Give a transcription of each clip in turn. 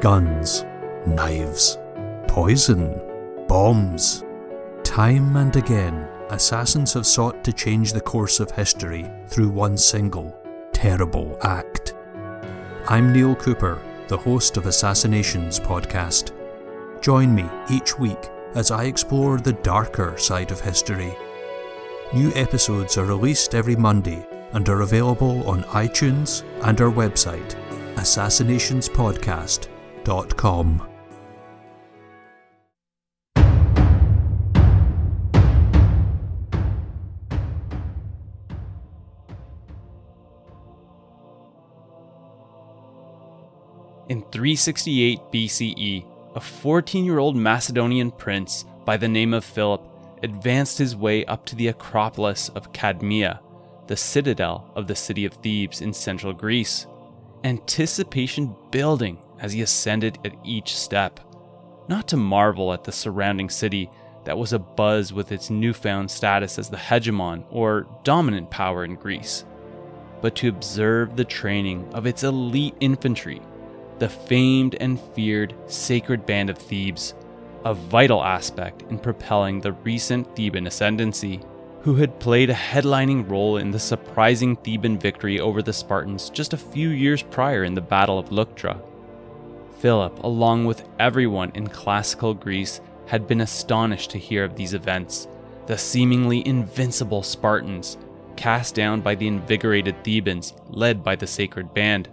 guns, knives, poison, bombs. Time and again, assassins have sought to change the course of history through one single, terrible act. I'm Neil Cooper, the host of Assassinations podcast. Join me each week as I explore the darker side of history. New episodes are released every Monday and are available on iTunes and our website, assassinationspodcast.com. In 368 BCE, a 14 year old Macedonian prince by the name of Philip advanced his way up to the Acropolis of Cadmea, the citadel of the city of Thebes in central Greece. Anticipation building as he ascended at each step. Not to marvel at the surrounding city that was abuzz with its newfound status as the hegemon or dominant power in Greece, but to observe the training of its elite infantry the famed and feared Sacred Band of Thebes, a vital aspect in propelling the recent Theban ascendancy, who had played a headlining role in the surprising Theban victory over the Spartans just a few years prior in the Battle of Leuctra. Philip, along with everyone in classical Greece, had been astonished to hear of these events, the seemingly invincible Spartans, cast down by the invigorated Thebans led by the Sacred Band.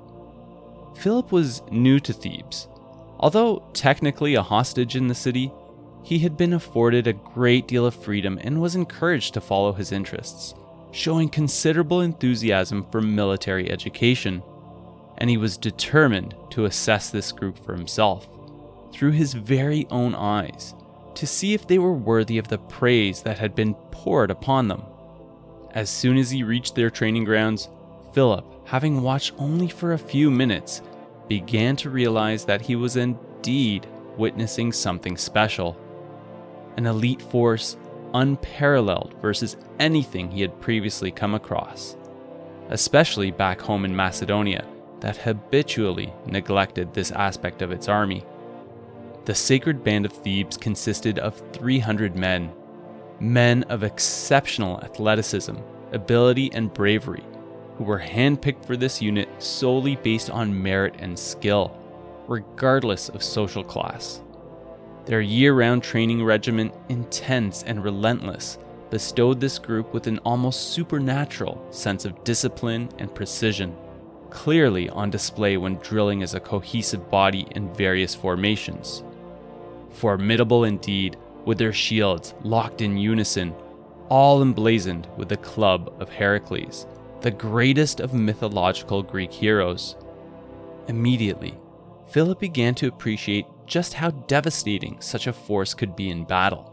Philip was new to Thebes. Although technically a hostage in the city, he had been afforded a great deal of freedom and was encouraged to follow his interests, showing considerable enthusiasm for military education. And he was determined to assess this group for himself, through his very own eyes, to see if they were worthy of the praise that had been poured upon them. As soon as he reached their training grounds, Philip, having watched only for a few minutes, began to realize that he was indeed witnessing something special. An elite force unparalleled versus anything he had previously come across, especially back home in Macedonia, that habitually neglected this aspect of its army. The Sacred Band of Thebes consisted of 300 men, men of exceptional athleticism, ability, and bravery, who were handpicked for this unit solely based on merit and skill, regardless of social class. Their year round training regimen, intense and relentless, bestowed this group with an almost supernatural sense of discipline and precision, clearly on display when drilling as a cohesive body in various formations. Formidable indeed, with their shields locked in unison, all emblazoned with the club of Heracles, the greatest of mythological Greek heroes. Immediately, Philip began to appreciate just how devastating such a force could be in battle,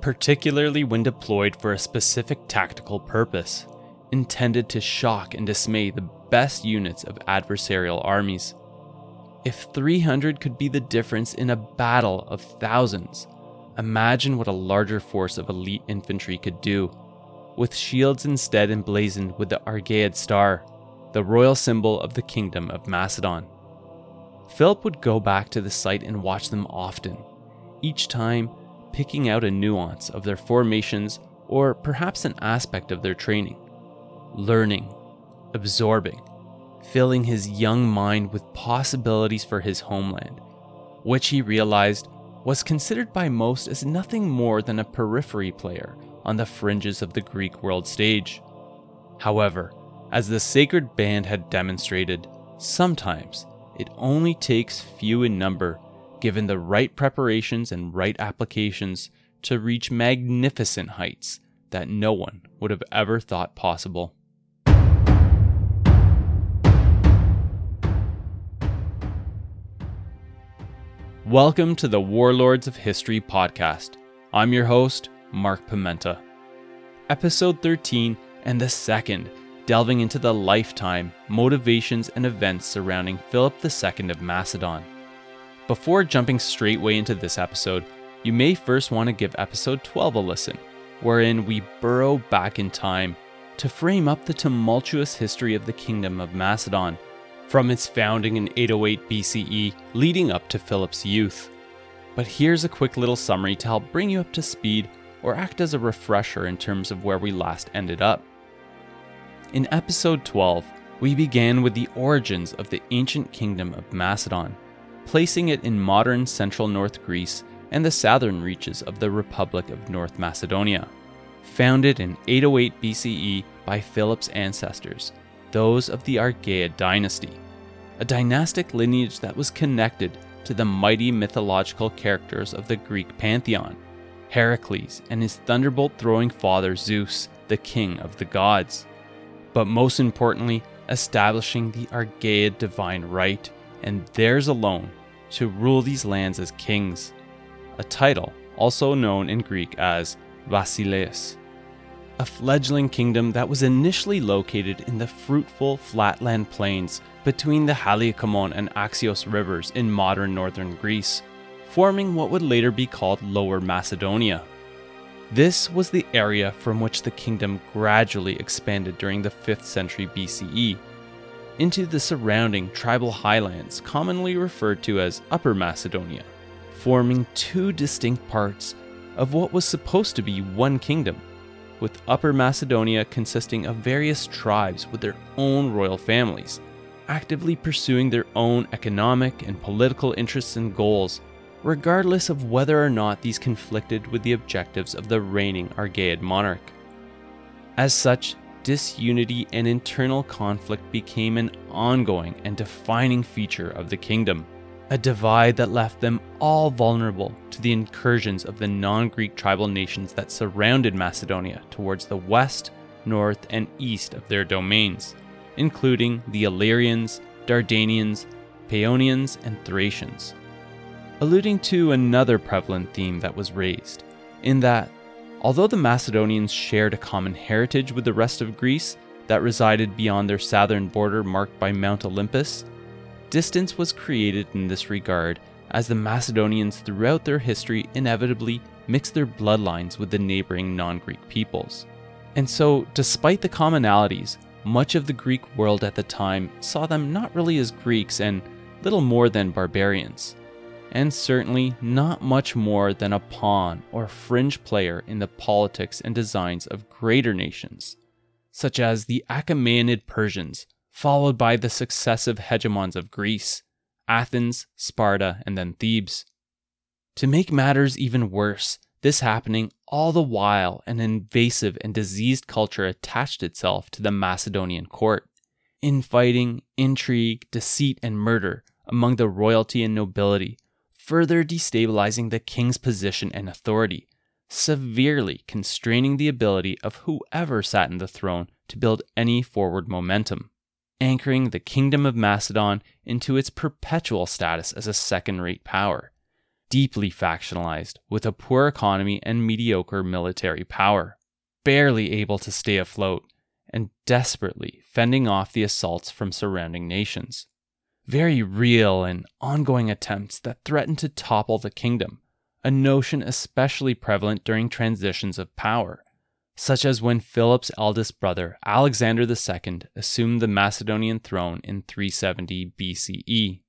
particularly when deployed for a specific tactical purpose, intended to shock and dismay the best units of adversarial armies. If 300 could be the difference in a battle of thousands, imagine what a larger force of elite infantry could do with shields instead emblazoned with the Argead star, the royal symbol of the kingdom of Macedon. Philip would go back to the site and watch them often, each time picking out a nuance of their formations or perhaps an aspect of their training, learning, absorbing, filling his young mind with possibilities for his homeland, which he realized was considered by most as nothing more than a periphery player on the fringes of the Greek world stage. However, as the sacred band had demonstrated, sometimes it only takes few in number, given the right preparations and right applications, to reach magnificent heights that no one would have ever thought possible. Welcome to the Warlords of History podcast. I'm your host, Mark Pimenta. Episode 13 and the second, delving into the lifetime, motivations, and events surrounding Philip II of Macedon. Before jumping straightway into this episode, you may first want to give episode 12 a listen, wherein we burrow back in time to frame up the tumultuous history of the Kingdom of Macedon, from its founding in 808 BCE leading up to Philip's youth. But here's a quick little summary to help bring you up to speed or act as a refresher in terms of where we last ended up. In episode 12, we began with the origins of the ancient kingdom of Macedon, placing it in modern central North Greece and the southern reaches of the Republic of North Macedonia. Founded in 808 BCE by Philip's ancestors, those of the Argead dynasty, a dynastic lineage that was connected to the mighty mythological characters of the Greek pantheon Heracles and his thunderbolt throwing father Zeus, the king of the gods. But most importantly, establishing the Argead divine right, and theirs alone, to rule these lands as kings, a title also known in Greek as Basileus. A fledgling kingdom that was initially located in the fruitful flatland plains between the Haliacmon and Axios rivers in modern northern Greece, forming what would later be called Lower Macedonia. This was the area from which the kingdom gradually expanded during the 5th century BCE into the surrounding tribal highlands, commonly referred to as Upper Macedonia, forming two distinct parts of what was supposed to be one kingdom, with Upper Macedonia consisting of various tribes with their own royal families, actively pursuing their own economic and political interests and goals regardless of whether or not these conflicted with the objectives of the reigning Argead monarch. As such, disunity and internal conflict became an ongoing and defining feature of the kingdom, a divide that left them all vulnerable to the incursions of the non Greek tribal nations that surrounded Macedonia towards the west, north, and east of their domains, including the Illyrians, Dardanians, Paeonians, and Thracians. Alluding to another prevalent theme that was raised, in that, although the Macedonians shared a common heritage with the rest of Greece that resided beyond their southern border marked by Mount Olympus, distance was created in this regard as the Macedonians throughout their history inevitably mixed their bloodlines with the neighboring non Greek peoples. And so, despite the commonalities, much of the Greek world at the time saw them not really as Greeks and little more than barbarians and certainly not much more than a pawn or fringe player in the politics and designs of greater nations, such as the Achaemenid Persians, followed by the successive hegemons of Greece, Athens, Sparta, and then Thebes. To make matters even worse, this happening all the while an invasive and diseased culture attached itself to the Macedonian court. Infighting, intrigue, deceit, and murder among the royalty and nobility further destabilizing the king's position and authority, severely constraining the ability of whoever sat in the throne to build any forward momentum, anchoring the kingdom of Macedon into its perpetual status as a second rate power, deeply factionalized with a poor economy and mediocre military power, barely able to stay afloat, and desperately fending off the assaults from surrounding nations. Very real and ongoing attempts that threaten to topple the kingdom, a notion especially prevalent during transitions of power, such as when Philip's eldest brother, Alexander II, assumed the Macedonian throne in 370 BCE.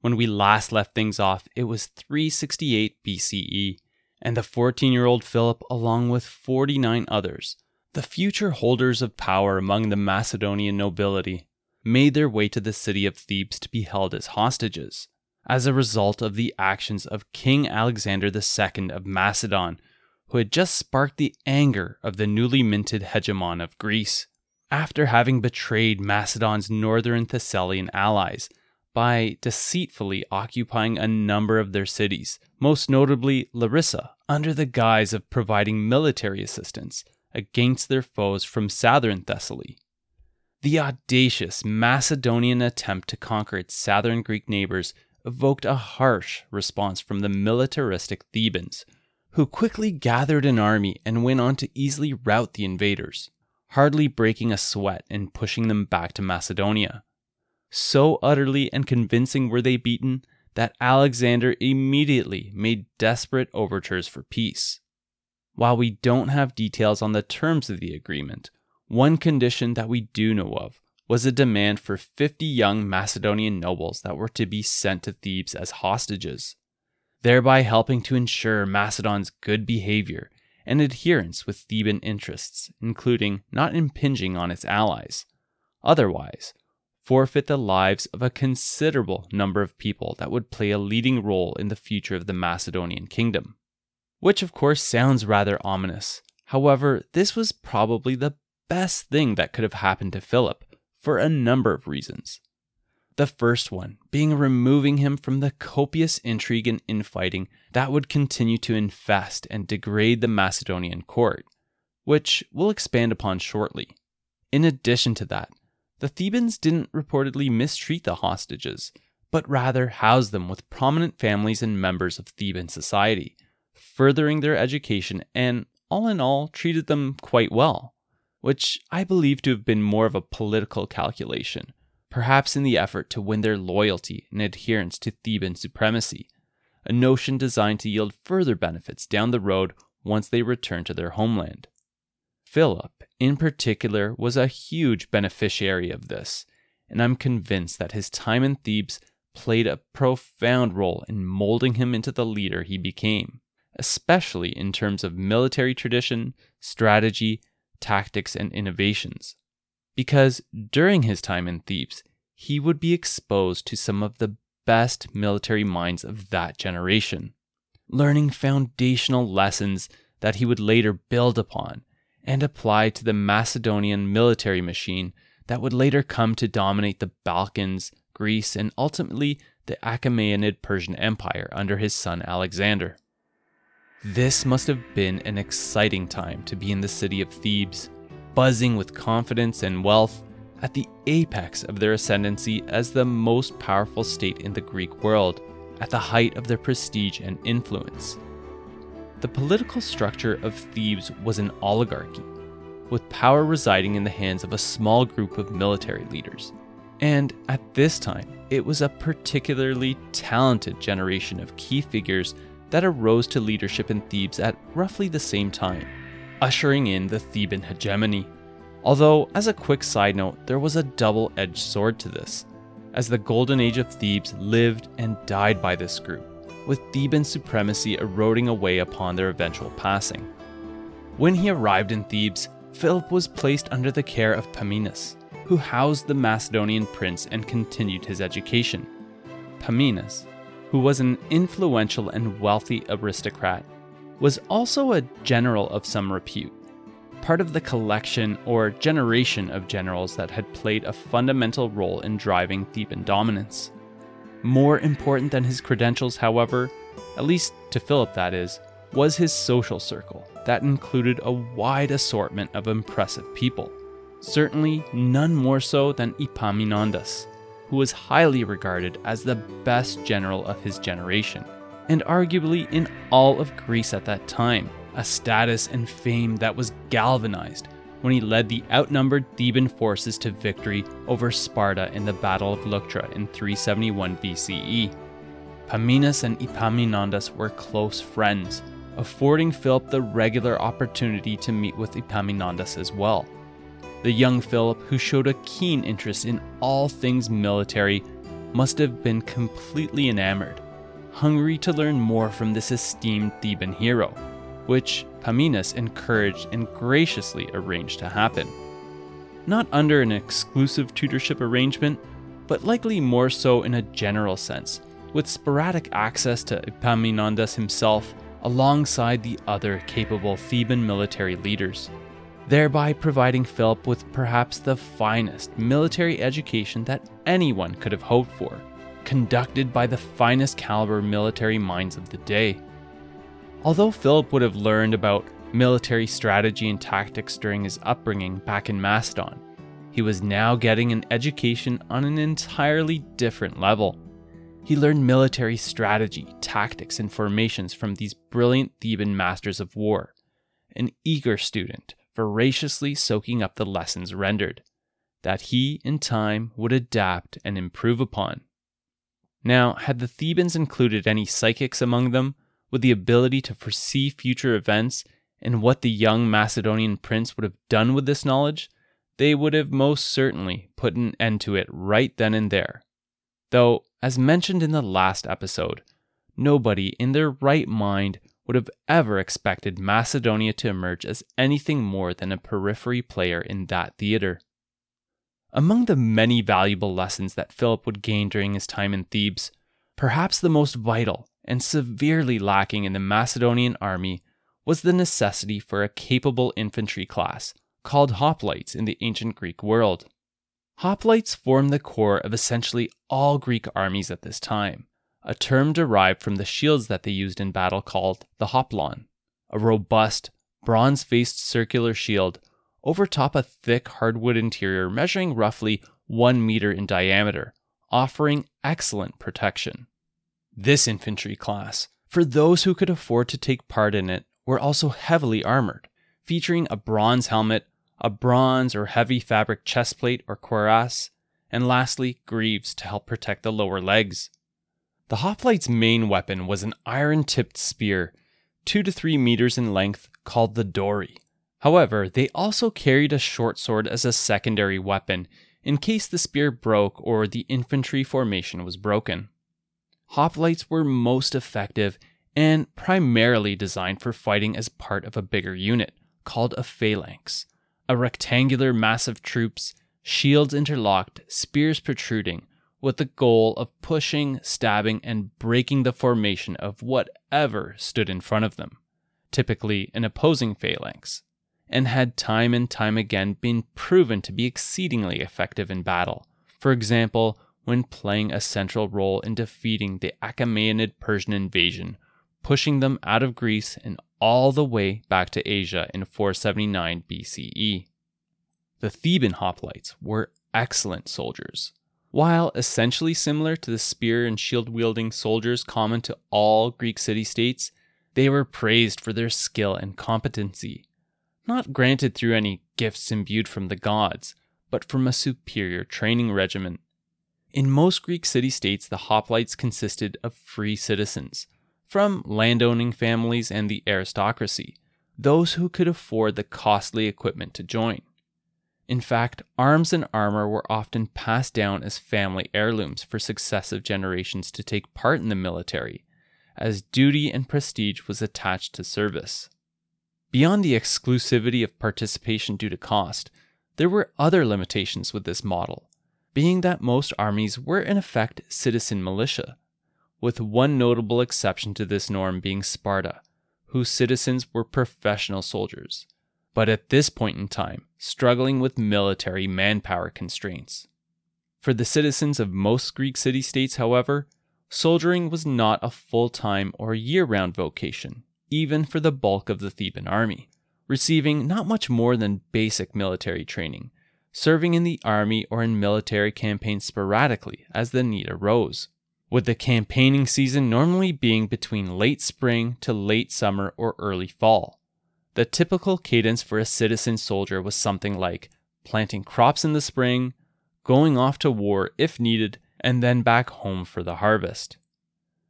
When we last left things off, it was 368 BCE, and the 14 year old Philip, along with 49 others, the future holders of power among the Macedonian nobility, made their way to the city of Thebes to be held as hostages, as a result of the actions of King Alexander II of Macedon, who had just sparked the anger of the newly minted hegemon of Greece, after having betrayed Macedon's northern Thessalian allies by deceitfully occupying a number of their cities, most notably Larissa, under the guise of providing military assistance against their foes from southern Thessaly. The audacious Macedonian attempt to conquer its southern Greek neighbors evoked a harsh response from the militaristic Thebans, who quickly gathered an army and went on to easily rout the invaders, hardly breaking a sweat in pushing them back to Macedonia. So utterly and convincing were they beaten that Alexander immediately made desperate overtures for peace. While we don't have details on the terms of the agreement, one condition that we do know of was a demand for 50 young Macedonian nobles that were to be sent to Thebes as hostages, thereby helping to ensure Macedon's good behavior and adherence with Theban interests, including not impinging on its allies. Otherwise, forfeit the lives of a considerable number of people that would play a leading role in the future of the Macedonian kingdom. Which, of course, sounds rather ominous. However, this was probably the best thing that could have happened to Philip for a number of reasons. The first one being removing him from the copious intrigue and infighting that would continue to infest and degrade the Macedonian court, which we'll expand upon shortly. In addition to that, the Thebans didn't reportedly mistreat the hostages, but rather housed them with prominent families and members of Theban society, furthering their education and, all in all, treated them quite well, which I believe to have been more of a political calculation perhaps in the effort to win their loyalty and adherence to Theban supremacy, a notion designed to yield further benefits down the road once they returned to their homeland. Philip, in particular, was a huge beneficiary of this, and I'm convinced that his time in Thebes played a profound role in molding him into the leader he became, especially in terms of military tradition, strategy, tactics, and innovations because during his time in Thebes, he would be exposed to some of the best military minds of that generation, learning foundational lessons that he would later build upon and apply to the Macedonian military machine that would later come to dominate the Balkans, Greece, and ultimately the Achaemenid Persian Empire under his son Alexander. This must have been an exciting time to be in the city of Thebes buzzing with confidence and wealth, at the apex of their ascendancy as the most powerful state in the Greek world, at the height of their prestige and influence. The political structure of Thebes was an oligarchy, with power residing in the hands of a small group of military leaders. And at this time, it was a particularly talented generation of key figures that arose to leadership in Thebes at roughly the same time ushering in the Theban hegemony. Although, as a quick side note, there was a double edged sword to this, as the golden age of Thebes lived and died by this group, with Theban supremacy eroding away upon their eventual passing. When he arrived in Thebes, Philip was placed under the care of Pamenus, who housed the Macedonian prince and continued his education. Pamenus, who was an influential and wealthy aristocrat, was also a general of some repute, part of the collection or generation of generals that had played a fundamental role in driving Theban dominance. More important than his credentials, however, at least to Philip that is, was his social circle that included a wide assortment of impressive people. Certainly none more so than Epaminondas, who was highly regarded as the best general of his generation and arguably in all of Greece at that time, a status and fame that was galvanized when he led the outnumbered Theban forces to victory over Sparta in the Battle of Leuctra in 371 BCE. Pamenus and Epaminondas were close friends, affording Philip the regular opportunity to meet with Epaminondas as well. The young Philip, who showed a keen interest in all things military, must have been completely enamored hungry to learn more from this esteemed Theban hero, which Pamenus encouraged and graciously arranged to happen. Not under an exclusive tutorship arrangement, but likely more so in a general sense, with sporadic access to Epaminondas himself alongside the other capable Theban military leaders, thereby providing Philip with perhaps the finest military education that anyone could have hoped for conducted by the finest caliber military minds of the day. Although Philip would have learned about military strategy and tactics during his upbringing back in Macedon, he was now getting an education on an entirely different level. He learned military strategy, tactics, and formations from these brilliant Theban masters of war, an eager student, voraciously soaking up the lessons rendered, that he, in time, would adapt and improve upon. Now, had the Thebans included any psychics among them, with the ability to foresee future events and what the young Macedonian prince would have done with this knowledge, they would have most certainly put an end to it right then and there. Though, as mentioned in the last episode, nobody in their right mind would have ever expected Macedonia to emerge as anything more than a periphery player in that theater. Among the many valuable lessons that Philip would gain during his time in Thebes, perhaps the most vital and severely lacking in the Macedonian army was the necessity for a capable infantry class called hoplites in the ancient Greek world. Hoplites formed the core of essentially all Greek armies at this time, a term derived from the shields that they used in battle called the hoplon, a robust, bronze faced circular shield over top a thick hardwood interior measuring roughly one meter in diameter, offering excellent protection. This infantry class, for those who could afford to take part in it, were also heavily armored, featuring a bronze helmet, a bronze or heavy fabric chestplate or cuirass, and lastly, greaves to help protect the lower legs. The hoplites' main weapon was an iron tipped spear, two to three meters in length, called the dory. However, they also carried a short sword as a secondary weapon in case the spear broke or the infantry formation was broken. Hoplites were most effective and primarily designed for fighting as part of a bigger unit called a phalanx, a rectangular mass of troops, shields interlocked, spears protruding, with the goal of pushing, stabbing, and breaking the formation of whatever stood in front of them, typically an opposing phalanx, and had time and time again been proven to be exceedingly effective in battle. For example, when playing a central role in defeating the Achaemenid Persian invasion, pushing them out of Greece and all the way back to Asia in 479 BCE. The Theban hoplites were excellent soldiers. While essentially similar to the spear and shield wielding soldiers common to all Greek city states, they were praised for their skill and competency, not granted through any gifts imbued from the gods, but from a superior training regimen. In most Greek city states, the hoplites consisted of free citizens, from landowning families and the aristocracy, those who could afford the costly equipment to join. In fact, arms and armor were often passed down as family heirlooms for successive generations to take part in the military, as duty and prestige was attached to service. Beyond the exclusivity of participation due to cost, there were other limitations with this model being that most armies were in effect citizen militia, with one notable exception to this norm being Sparta, whose citizens were professional soldiers, but at this point in time, struggling with military manpower constraints. For the citizens of most Greek city states, however, soldiering was not a full time or year round vocation, even for the bulk of the Theban army, receiving not much more than basic military training serving in the army or in military campaigns sporadically as the need arose, with the campaigning season normally being between late spring to late summer or early fall. The typical cadence for a citizen soldier was something like planting crops in the spring, going off to war if needed, and then back home for the harvest.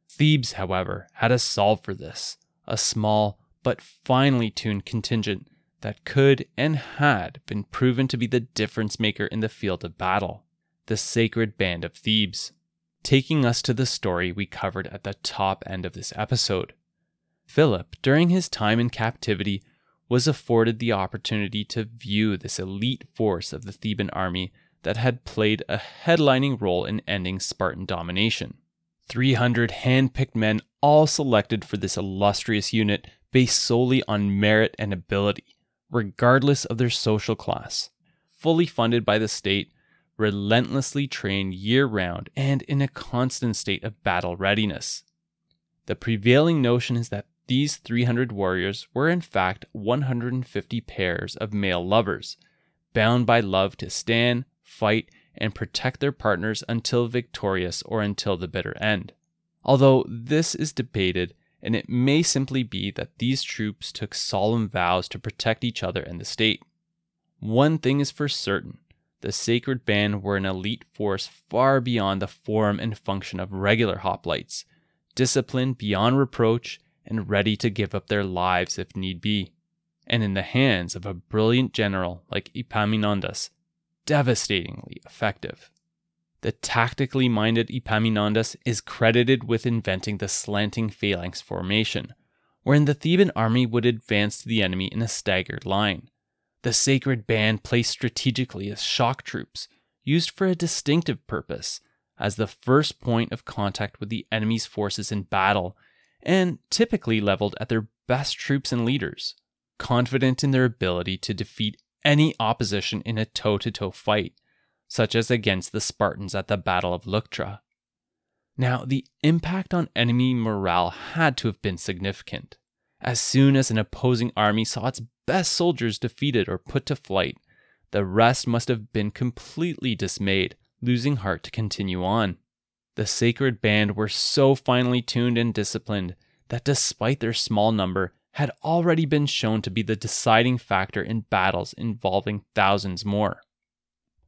Thebes, however, had a solve for this a small but finely tuned contingent that could and had been proven to be the difference maker in the field of battle the Sacred Band of Thebes, taking us to the story we covered at the top end of this episode. Philip, during his time in captivity, was afforded the opportunity to view this elite force of the Theban army that had played a headlining role in ending Spartan domination. 300 hand picked men, all selected for this illustrious unit based solely on merit and ability regardless of their social class, fully funded by the state, relentlessly trained year round, and in a constant state of battle readiness. The prevailing notion is that these 300 warriors were in fact 150 pairs of male lovers, bound by love to stand, fight, and protect their partners until victorious or until the bitter end. Although this is debated and it may simply be that these troops took solemn vows to protect each other and the state. One thing is for certain the Sacred Band were an elite force far beyond the form and function of regular hoplites, disciplined beyond reproach and ready to give up their lives if need be. And in the hands of a brilliant general like Epaminondas, devastatingly effective. The tactically minded Epaminondas is credited with inventing the slanting phalanx formation, wherein the Theban army would advance to the enemy in a staggered line. The sacred band placed strategically as shock troops, used for a distinctive purpose, as the first point of contact with the enemy's forces in battle, and typically leveled at their best troops and leaders, confident in their ability to defeat any opposition in a toe to toe fight, such as against the Spartans at the Battle of Leuctra. Now, the impact on enemy morale had to have been significant. As soon as an opposing army saw its best soldiers defeated or put to flight, the rest must have been completely dismayed, losing heart to continue on. The sacred band were so finely tuned and disciplined that despite their small number, had already been shown to be the deciding factor in battles involving thousands more.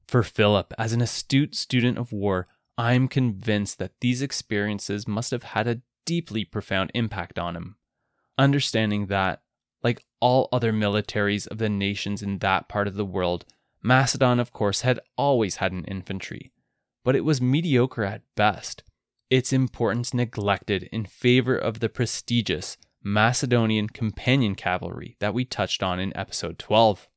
For Philip, as an astute student of war, I'm convinced that these experiences must have had a deeply profound impact on him. Understanding that, like all other militaries of the nations in that part of the world, Macedon, of course, had always had an infantry, but it was mediocre at best, its importance neglected in favor of the prestigious Macedonian companion cavalry that we touched on in episode 12.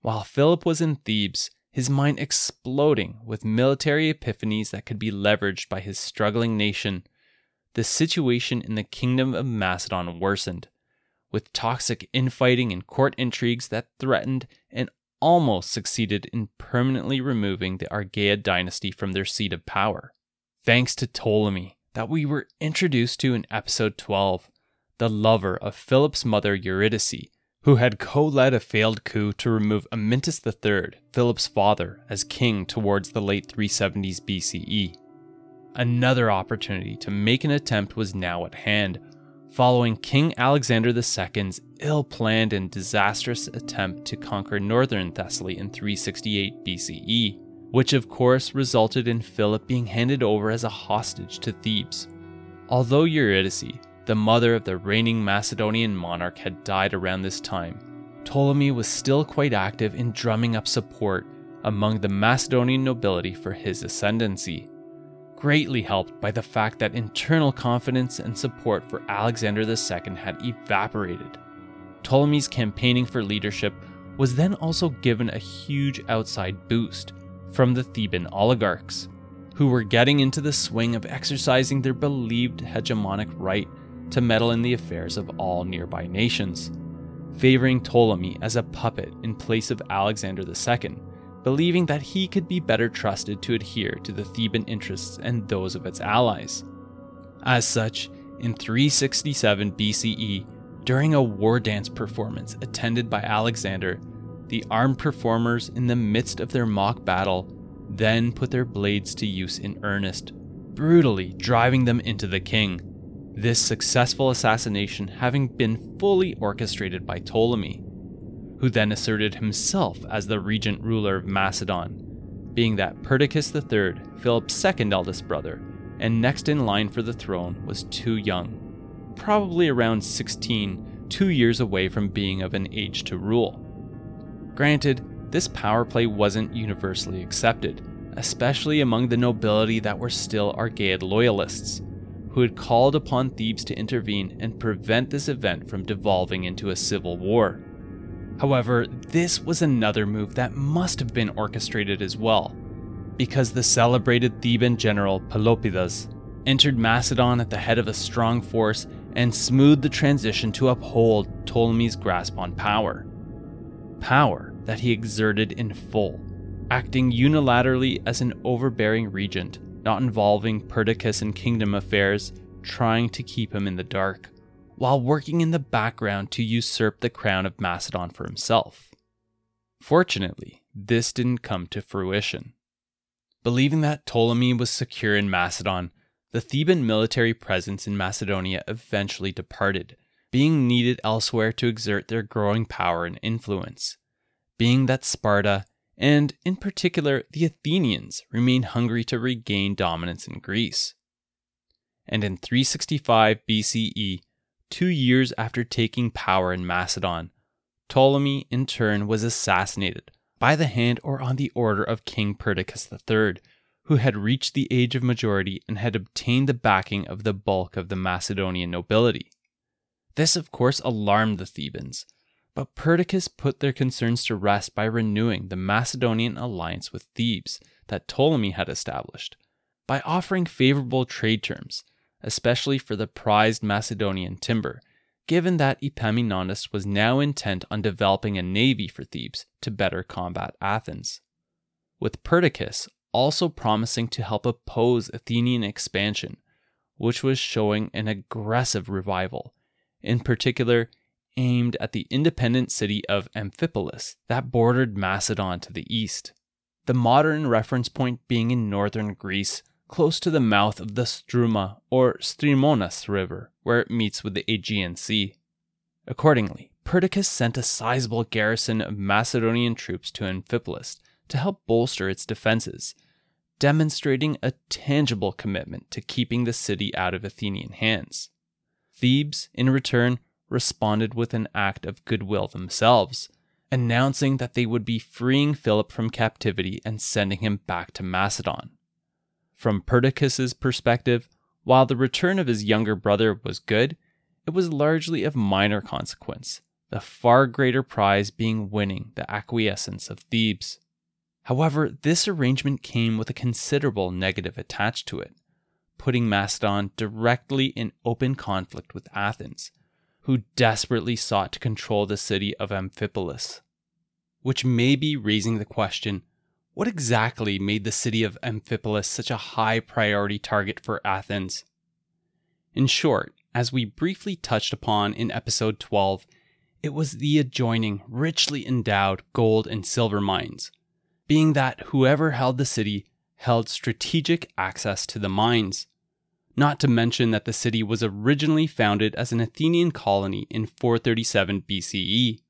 While Philip was in Thebes, his mind exploding with military epiphanies that could be leveraged by his struggling nation, the situation in the kingdom of Macedon worsened, with toxic infighting and court intrigues that threatened and almost succeeded in permanently removing the Argead dynasty from their seat of power. Thanks to Ptolemy, that we were introduced to in episode 12, the lover of Philip's mother Eurydice, who had co led a failed coup to remove Amyntas III, Philip's father, as king towards the late 370s BCE. Another opportunity to make an attempt was now at hand, following King Alexander II's ill planned and disastrous attempt to conquer northern Thessaly in 368 BCE, which of course resulted in Philip being handed over as a hostage to Thebes. Although Eurydice, the mother of the reigning Macedonian monarch, had died around this time, Ptolemy was still quite active in drumming up support among the Macedonian nobility for his ascendancy, greatly helped by the fact that internal confidence and support for Alexander II had evaporated. Ptolemy's campaigning for leadership was then also given a huge outside boost from the Theban oligarchs, who were getting into the swing of exercising their believed hegemonic right to meddle in the affairs of all nearby nations, favoring Ptolemy as a puppet in place of Alexander II, believing that he could be better trusted to adhere to the Theban interests and those of its allies. As such, in 367 BCE, during a war dance performance attended by Alexander, the armed performers, in the midst of their mock battle, then put their blades to use in earnest, brutally driving them into the king this successful assassination having been fully orchestrated by Ptolemy, who then asserted himself as the regent ruler of Macedon, being that Perdiccas III, Philip's second eldest brother, and next in line for the throne, was too young, probably around 16, two years away from being of an age to rule. Granted, this power play wasn't universally accepted, especially among the nobility that were still Argead loyalists who had called upon Thebes to intervene and prevent this event from devolving into a civil war. However, this was another move that must have been orchestrated as well, because the celebrated Theban general Pelopidas entered Macedon at the head of a strong force and smoothed the transition to uphold Ptolemy's grasp on power. Power that he exerted in full, acting unilaterally as an overbearing regent not involving Perdiccas in kingdom affairs, trying to keep him in the dark, while working in the background to usurp the crown of Macedon for himself. Fortunately, this didn't come to fruition. Believing that Ptolemy was secure in Macedon, the Theban military presence in Macedonia eventually departed, being needed elsewhere to exert their growing power and influence. Being that Sparta and in particular, the Athenians remained hungry to regain dominance in Greece. And in 365 BCE, two years after taking power in Macedon, Ptolemy in turn was assassinated by the hand or on the order of King Perdiccas III, who had reached the age of majority and had obtained the backing of the bulk of the Macedonian nobility. This, of course, alarmed the Thebans, but Perdiccas put their concerns to rest by renewing the Macedonian alliance with Thebes that Ptolemy had established, by offering favorable trade terms, especially for the prized Macedonian timber, given that Epaminondas was now intent on developing a navy for Thebes to better combat Athens. With Perdiccas also promising to help oppose Athenian expansion, which was showing an aggressive revival, in particular aimed at the independent city of Amphipolis that bordered Macedon to the east. The modern reference point being in northern Greece, close to the mouth of the Struma or Strimonas River, where it meets with the Aegean Sea. Accordingly, Perdiccas sent a sizable garrison of Macedonian troops to Amphipolis to help bolster its defenses demonstrating a tangible commitment to keeping the city out of Athenian hands. Thebes, in return, responded with an act of goodwill themselves, announcing that they would be freeing Philip from captivity and sending him back to Macedon. From Perdiccas's perspective, while the return of his younger brother was good, it was largely of minor consequence, the far greater prize being winning the acquiescence of Thebes. However, this arrangement came with a considerable negative attached to it, putting Macedon directly in open conflict with Athens, who desperately sought to control the city of Amphipolis. Which may be raising the question what exactly made the city of Amphipolis such a high priority target for Athens? In short, as we briefly touched upon in episode 12, it was the adjoining, richly endowed gold and silver mines being that whoever held the city held strategic access to the mines. Not to mention that the city was originally founded as an Athenian colony in 437 BCE,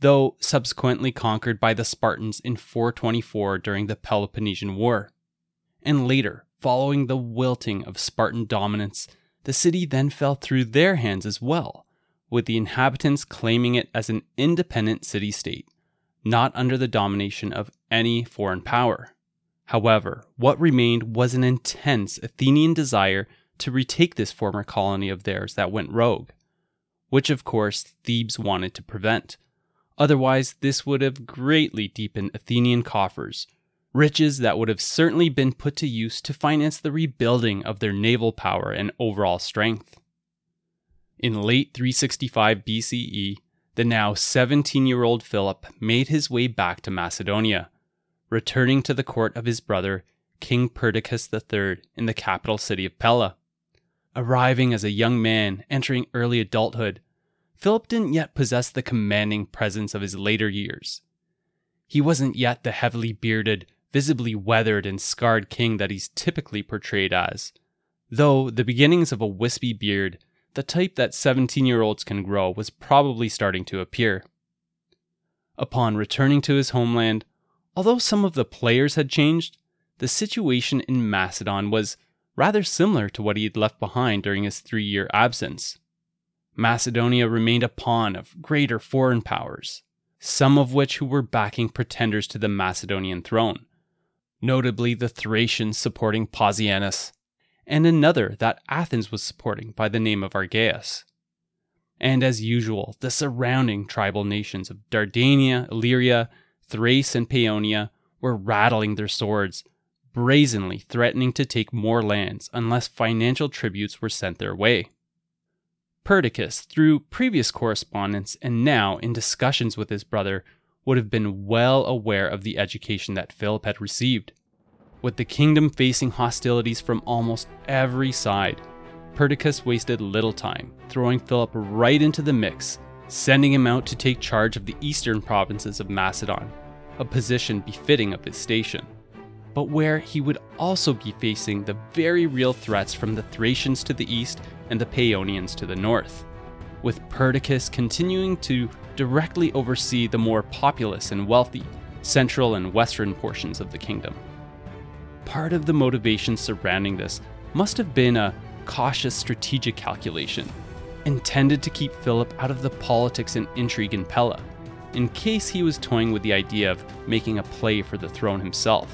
though subsequently conquered by the Spartans in 424 during the Peloponnesian War. And later, following the wilting of Spartan dominance, the city then fell through their hands as well, with the inhabitants claiming it as an independent city state not under the domination of any foreign power. However, what remained was an intense Athenian desire to retake this former colony of theirs that went rogue, which of course Thebes wanted to prevent. Otherwise, this would have greatly deepened Athenian coffers, riches that would have certainly been put to use to finance the rebuilding of their naval power and overall strength. In late 365 BCE, the now 17 year old Philip made his way back to Macedonia, returning to the court of his brother, King Perdiccas III, in the capital city of Pella. Arriving as a young man entering early adulthood, Philip didn't yet possess the commanding presence of his later years. He wasn't yet the heavily bearded, visibly weathered and scarred king that he's typically portrayed as, though the beginnings of a wispy beard the type that 17 year olds can grow was probably starting to appear. Upon returning to his homeland, although some of the players had changed, the situation in Macedon was rather similar to what he had left behind during his three year absence. Macedonia remained a pawn of greater foreign powers, some of which who were backing pretenders to the Macedonian throne, notably the Thracians supporting Pausanias and another that Athens was supporting by the name of Argaeus. And as usual, the surrounding tribal nations of Dardania, Illyria, Thrace, and Paeonia were rattling their swords, brazenly threatening to take more lands unless financial tributes were sent their way. Perdiccas, through previous correspondence and now in discussions with his brother, would have been well aware of the education that Philip had received. With the kingdom facing hostilities from almost every side, Perdiccas wasted little time, throwing Philip right into the mix, sending him out to take charge of the eastern provinces of Macedon, a position befitting of his station, but where he would also be facing the very real threats from the Thracians to the east and the Paeonians to the north, with Perdiccas continuing to directly oversee the more populous and wealthy central and western portions of the kingdom. Part of the motivation surrounding this must have been a cautious strategic calculation, intended to keep Philip out of the politics and intrigue in Pella, in case he was toying with the idea of making a play for the throne himself.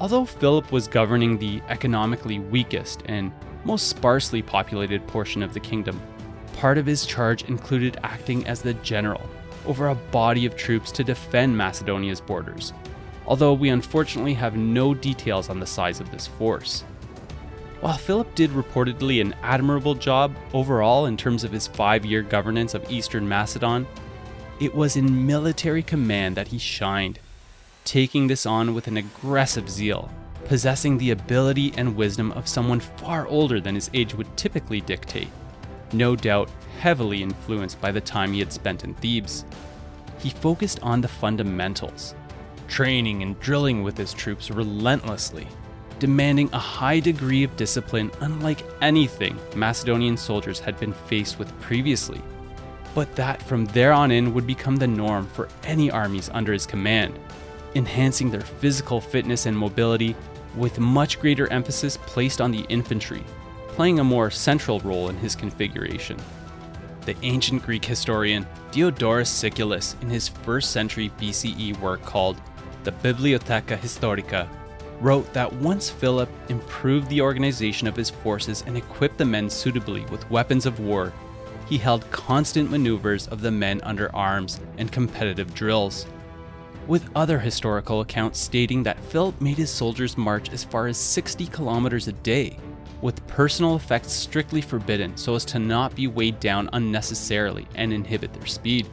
Although Philip was governing the economically weakest and most sparsely populated portion of the kingdom, part of his charge included acting as the general over a body of troops to defend Macedonia's borders, although we unfortunately have no details on the size of this force. While Philip did reportedly an admirable job overall in terms of his five year governance of eastern Macedon, it was in military command that he shined, taking this on with an aggressive zeal, possessing the ability and wisdom of someone far older than his age would typically dictate, no doubt heavily influenced by the time he had spent in Thebes. He focused on the fundamentals, training and drilling with his troops relentlessly, demanding a high degree of discipline unlike anything Macedonian soldiers had been faced with previously but that from there on in would become the norm for any armies under his command, enhancing their physical fitness and mobility with much greater emphasis placed on the infantry, playing a more central role in his configuration. The ancient Greek historian Diodorus Siculus, in his 1st century BCE work called the Bibliotheca Historica, wrote that once Philip improved the organization of his forces and equipped the men suitably with weapons of war, he held constant maneuvers of the men under arms and competitive drills. With other historical accounts stating that Philip made his soldiers march as far as 60 kilometers a day, with personal effects strictly forbidden so as to not be weighed down unnecessarily and inhibit their speed.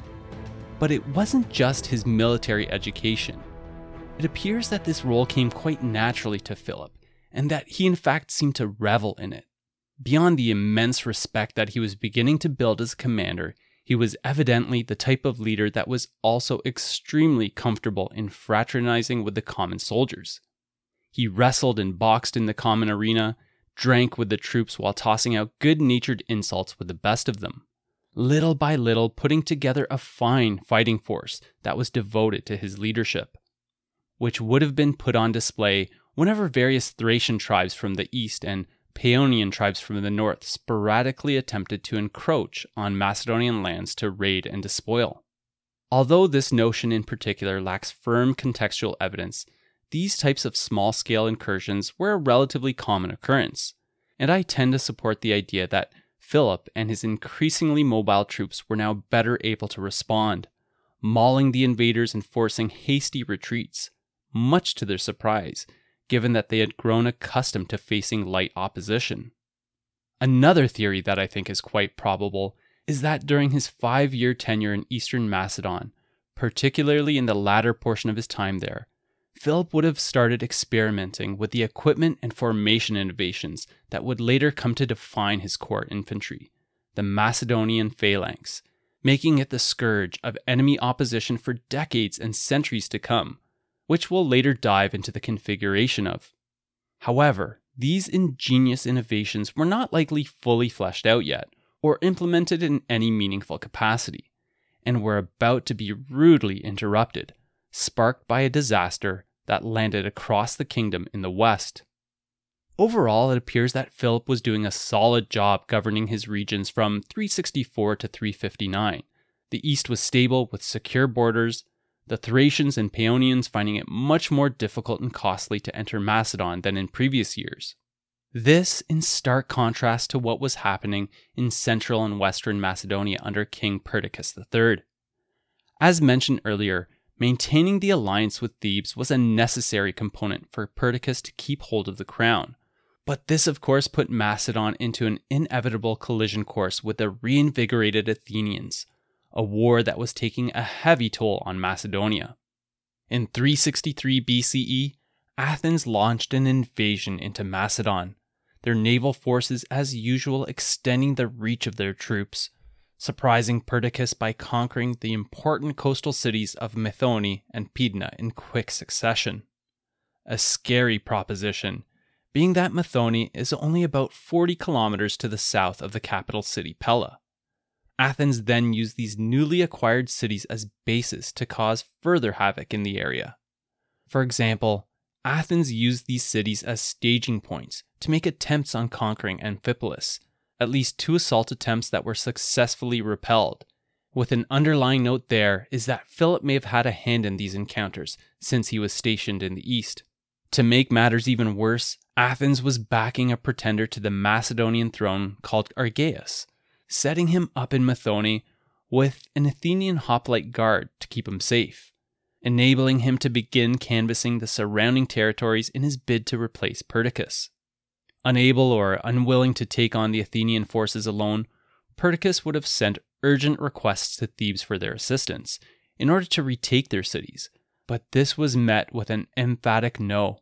But it wasn't just his military education. It appears that this role came quite naturally to Philip, and that he in fact seemed to revel in it. Beyond the immense respect that he was beginning to build as a commander, he was evidently the type of leader that was also extremely comfortable in fraternizing with the common soldiers. He wrestled and boxed in the common arena, drank with the troops while tossing out good natured insults with the best of them, little by little putting together a fine fighting force that was devoted to his leadership, which would have been put on display whenever various Thracian tribes from the east and Paeonian tribes from the north sporadically attempted to encroach on Macedonian lands to raid and despoil. Although this notion in particular lacks firm contextual evidence, these types of small scale incursions were a relatively common occurrence, and I tend to support the idea that Philip and his increasingly mobile troops were now better able to respond, mauling the invaders and forcing hasty retreats, much to their surprise, given that they had grown accustomed to facing light opposition. Another theory that I think is quite probable is that during his five year tenure in eastern Macedon, particularly in the latter portion of his time there, Philip would have started experimenting with the equipment and formation innovations that would later come to define his core infantry, the Macedonian phalanx, making it the scourge of enemy opposition for decades and centuries to come, which we'll later dive into the configuration of. However, these ingenious innovations were not likely fully fleshed out yet, or implemented in any meaningful capacity, and were about to be rudely interrupted, sparked by a disaster that landed across the kingdom in the west. Overall, it appears that Philip was doing a solid job governing his regions from 364 to 359. The east was stable with secure borders, the Thracians and Paeonians finding it much more difficult and costly to enter Macedon than in previous years. This in stark contrast to what was happening in central and western Macedonia under King Perdiccas III. As mentioned earlier, maintaining the alliance with Thebes was a necessary component for Perdiccas to keep hold of the crown. But this, of course, put Macedon into an inevitable collision course with the reinvigorated Athenians, a war that was taking a heavy toll on Macedonia. In 363 BCE, Athens launched an invasion into Macedon, their naval forces as usual extending the reach of their troops, surprising Perdiccas by conquering the important coastal cities of Methone and Pydna in quick succession. A scary proposition, being that Methone is only about 40 kilometers to the south of the capital city Pella. Athens then used these newly acquired cities as bases to cause further havoc in the area. For example, Athens used these cities as staging points to make attempts on conquering Amphipolis, at least two assault attempts that were successfully repelled, with an underlying note there is that Philip may have had a hand in these encounters since he was stationed in the east. To make matters even worse, Athens was backing a pretender to the Macedonian throne called Argaeus, setting him up in Methone with an Athenian hoplite guard to keep him safe, enabling him to begin canvassing the surrounding territories in his bid to replace Perdiccas. Unable or unwilling to take on the Athenian forces alone, Perdiccas would have sent urgent requests to Thebes for their assistance in order to retake their cities, but this was met with an emphatic no,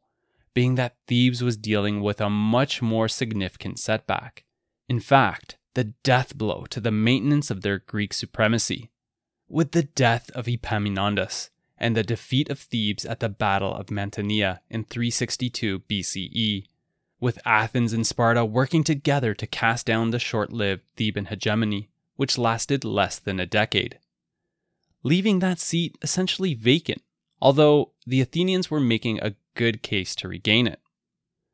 being that Thebes was dealing with a much more significant setback. In fact, the death blow to the maintenance of their Greek supremacy. With the death of Epaminondas and the defeat of Thebes at the Battle of Mantinea in 362 BCE, with Athens and Sparta working together to cast down the short lived Theban hegemony, which lasted less than a decade, leaving that seat essentially vacant, although the Athenians were making a good case to regain it.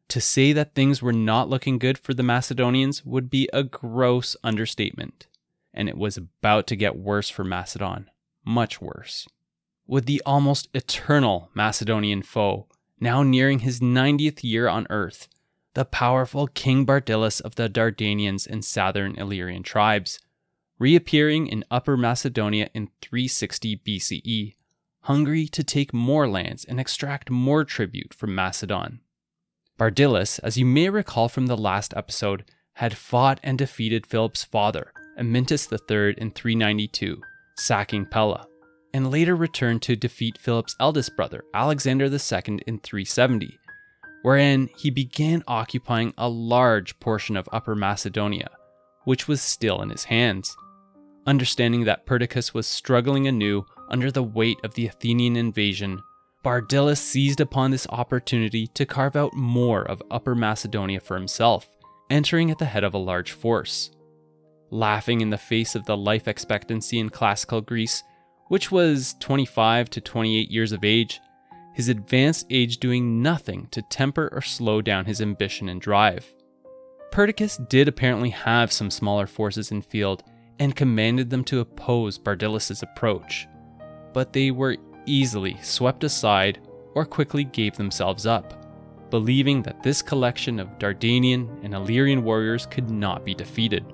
To say that things were not looking good for the Macedonians would be a gross understatement, and it was about to get worse for Macedon, much worse. With the almost eternal Macedonian foe now nearing his 90th year on earth, the powerful King Bardyllis of the Dardanians and southern Illyrian tribes, reappearing in Upper Macedonia in 360 BCE, hungry to take more lands and extract more tribute from Macedon. Bardyllis, as you may recall from the last episode, had fought and defeated Philip's father, Amyntas III, in 392, sacking Pella, and later returned to defeat Philip's eldest brother, Alexander II, in 370, wherein he began occupying a large portion of Upper Macedonia, which was still in his hands. Understanding that Perdiccas was struggling anew under the weight of the Athenian invasion, Bardyllis seized upon this opportunity to carve out more of Upper Macedonia for himself, entering at the head of a large force. Laughing in the face of the life expectancy in classical Greece, which was 25 to 28 years of age, his advanced age doing nothing to temper or slow down his ambition and drive. Perdiccas did apparently have some smaller forces in field and commanded them to oppose Bardyllis's approach, but they were easily swept aside or quickly gave themselves up, believing that this collection of Dardanian and Illyrian warriors could not be defeated.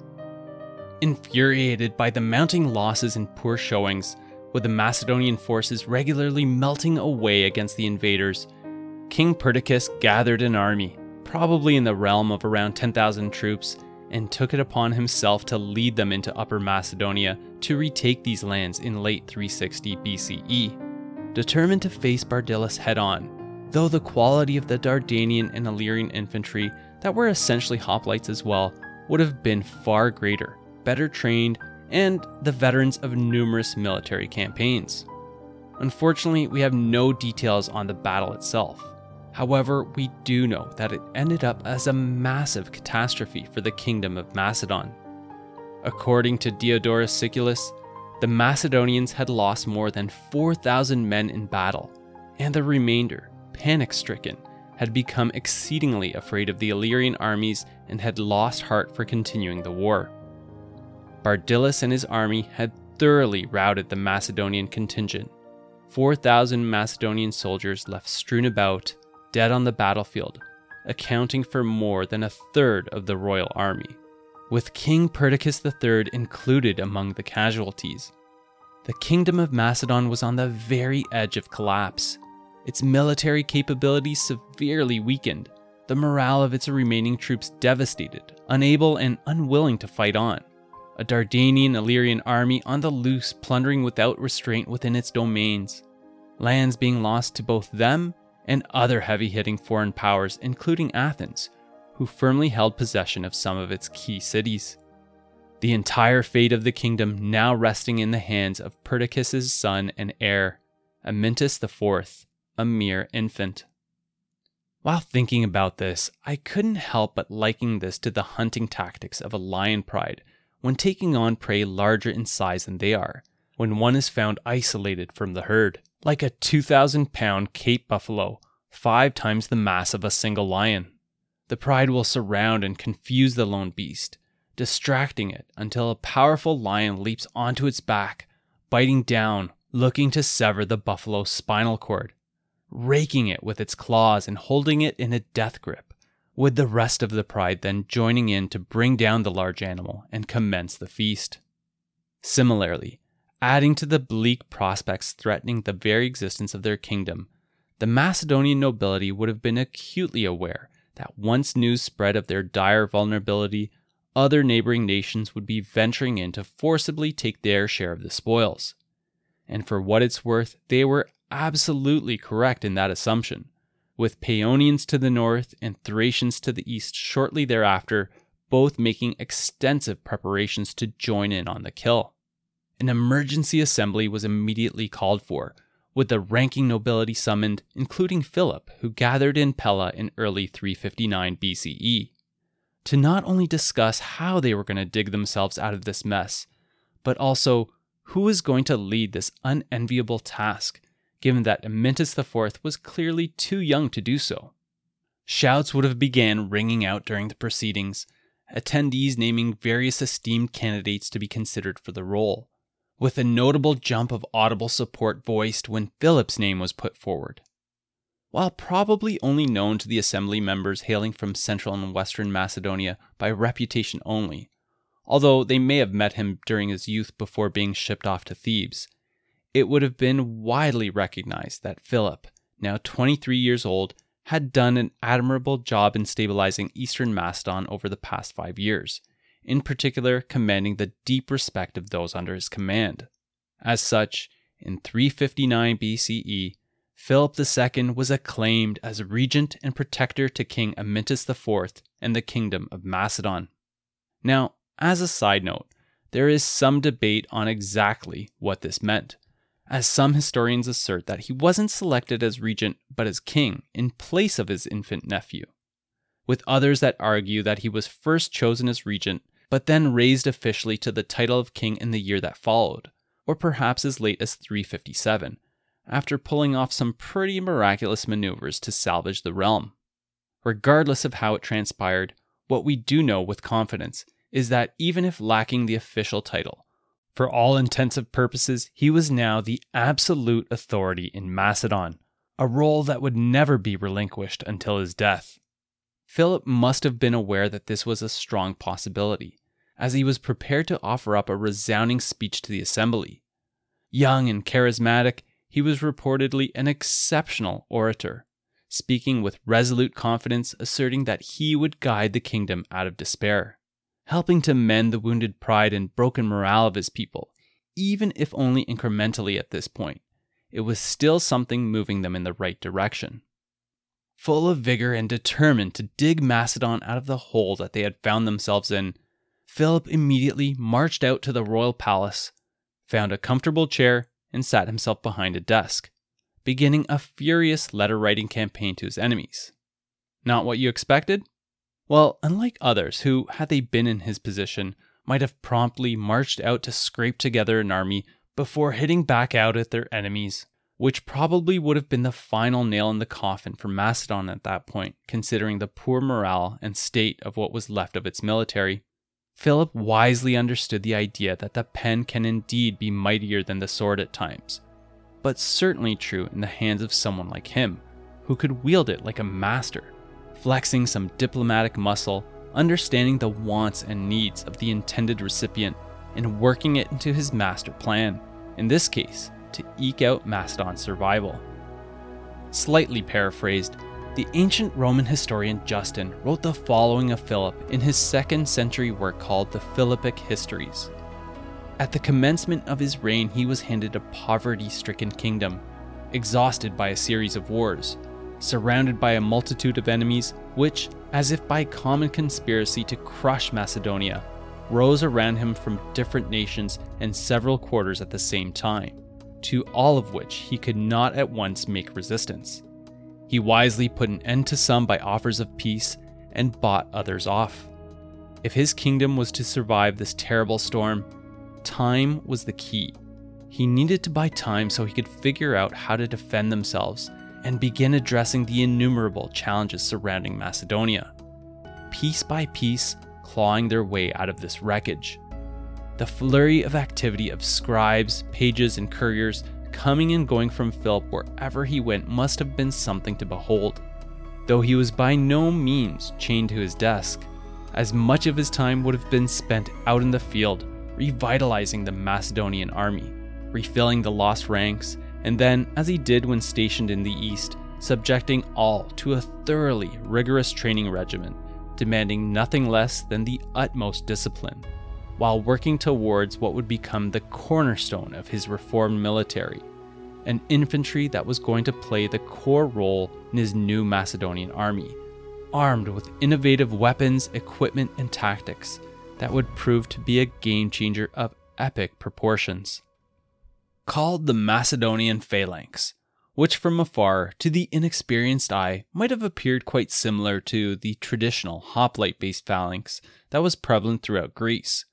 Infuriated by the mounting losses and poor showings, with the Macedonian forces regularly melting away against the invaders, King Perdiccas gathered an army, probably in the realm of around 10,000 troops, and took it upon himself to lead them into Upper Macedonia to retake these lands in late 360 BCE. Determined to face Bardyllis head on, though the quality of the Dardanian and Illyrian infantry, that were essentially hoplites as well, would have been far greater, better trained, and the veterans of numerous military campaigns. Unfortunately, we have no details on the battle itself. However, we do know that it ended up as a massive catastrophe for the kingdom of Macedon. According to Diodorus Siculus, the Macedonians had lost more than 4,000 men in battle, and the remainder, panic stricken, had become exceedingly afraid of the Illyrian armies and had lost heart for continuing the war. Bardyllis and his army had thoroughly routed the Macedonian contingent. 4,000 Macedonian soldiers left strewn about dead on the battlefield, accounting for more than a third of the royal army, with King Perdiccas III included among the casualties. The kingdom of Macedon was on the very edge of collapse, its military capabilities severely weakened, the morale of its remaining troops devastated, unable and unwilling to fight on. A Dardanian Illyrian army on the loose, plundering without restraint within its domains, lands being lost to both them and other heavy hitting foreign powers, including Athens, who firmly held possession of some of its key cities. The entire fate of the kingdom now resting in the hands of Perdiccas' son and heir, Amyntas IV, a mere infant. While thinking about this, I couldn't help but liking this to the hunting tactics of a lion pride when taking on prey larger in size than they are, when one is found isolated from the herd like a 2,000 pound Cape buffalo, five times the mass of a single lion. The pride will surround and confuse the lone beast, distracting it until a powerful lion leaps onto its back, biting down, looking to sever the buffalo's spinal cord, raking it with its claws and holding it in a death grip, with the rest of the pride then joining in to bring down the large animal and commence the feast. Similarly, adding to the bleak prospects threatening the very existence of their kingdom, the Macedonian nobility would have been acutely aware that once news spread of their dire vulnerability, other neighboring nations would be venturing in to forcibly take their share of the spoils. And for what it's worth, they were absolutely correct in that assumption, with Paeonians to the north and Thracians to the east shortly thereafter, both making extensive preparations to join in on the kill. An emergency assembly was immediately called for, with the ranking nobility summoned, including Philip, who gathered in Pella in early 359 BCE, to not only discuss how they were going to dig themselves out of this mess, but also who was going to lead this unenviable task, given that Amyntas IV was clearly too young to do so. Shouts would have began ringing out during the proceedings, attendees naming various esteemed candidates to be considered for the role with a notable jump of audible support voiced when Philip's name was put forward. While probably only known to the assembly members hailing from central and western Macedonia by reputation only, although they may have met him during his youth before being shipped off to Thebes, it would have been widely recognized that Philip, now 23 years old, had done an admirable job in stabilizing eastern Macedon over the past five years in particular commanding the deep respect of those under his command. As such, in 359 BCE, Philip II was acclaimed as regent and protector to King Amyntas IV and the Kingdom of Macedon. Now, as a side note, there is some debate on exactly what this meant, as some historians assert that he wasn't selected as regent but as king in place of his infant nephew, with others that argue that he was first chosen as regent but then raised officially to the title of king in the year that followed, or perhaps as late as 357, after pulling off some pretty miraculous maneuvers to salvage the realm. Regardless of how it transpired, what we do know with confidence is that even if lacking the official title, for all intensive purposes, he was now the absolute authority in Macedon, a role that would never be relinquished until his death. Philip must have been aware that this was a strong possibility, as he was prepared to offer up a resounding speech to the assembly. Young and charismatic, he was reportedly an exceptional orator, speaking with resolute confidence, asserting that he would guide the kingdom out of despair, helping to mend the wounded pride and broken morale of his people, even if only incrementally at this point. It was still something moving them in the right direction full of vigor and determined to dig Macedon out of the hole that they had found themselves in, Philip immediately marched out to the royal palace, found a comfortable chair, and sat himself behind a desk, beginning a furious letter writing campaign to his enemies. Not what you expected? Well, unlike others who, had they been in his position, might have promptly marched out to scrape together an army before hitting back out at their enemies which probably would have been the final nail in the coffin for Macedon at that point, considering the poor morale and state of what was left of its military. Philip wisely understood the idea that the pen can indeed be mightier than the sword at times, but certainly true in the hands of someone like him, who could wield it like a master, flexing some diplomatic muscle, understanding the wants and needs of the intended recipient, and working it into his master plan. In this case, to eke out Macedon's survival. Slightly paraphrased, the ancient Roman historian Justin wrote the following of Philip in his second century work called the Philippic Histories. At the commencement of his reign, he was handed a poverty stricken kingdom, exhausted by a series of wars, surrounded by a multitude of enemies, which, as if by common conspiracy to crush Macedonia, rose around him from different nations and several quarters at the same time to all of which he could not at once make resistance. He wisely put an end to some by offers of peace and bought others off. If his kingdom was to survive this terrible storm, time was the key. He needed to buy time so he could figure out how to defend themselves and begin addressing the innumerable challenges surrounding Macedonia. Piece by piece, clawing their way out of this wreckage. The flurry of activity of scribes, pages, and couriers coming and going from Philip wherever he went must have been something to behold. Though he was by no means chained to his desk, as much of his time would have been spent out in the field, revitalizing the Macedonian army, refilling the lost ranks, and then, as he did when stationed in the east, subjecting all to a thoroughly rigorous training regimen, demanding nothing less than the utmost discipline while working towards what would become the cornerstone of his reformed military an infantry that was going to play the core role in his new Macedonian army, armed with innovative weapons, equipment, and tactics that would prove to be a game changer of epic proportions. Called the Macedonian Phalanx, which from afar to the inexperienced eye might have appeared quite similar to the traditional hoplite based phalanx that was prevalent throughout Greece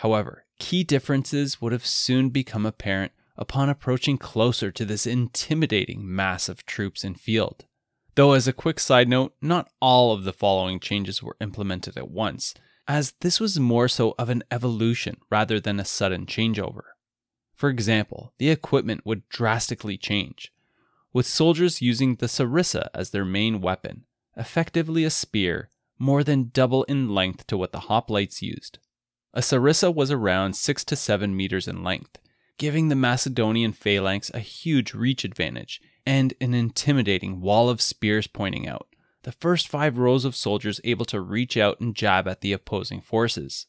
However, key differences would have soon become apparent upon approaching closer to this intimidating mass of troops in field. Though, as a quick side note, not all of the following changes were implemented at once, as this was more so of an evolution rather than a sudden changeover. For example, the equipment would drastically change, with soldiers using the sarissa as their main weapon, effectively a spear more than double in length to what the hoplites used. A sarissa was around 6 to 7 meters in length, giving the Macedonian phalanx a huge reach advantage and an intimidating wall of spears pointing out, the first five rows of soldiers able to reach out and jab at the opposing forces.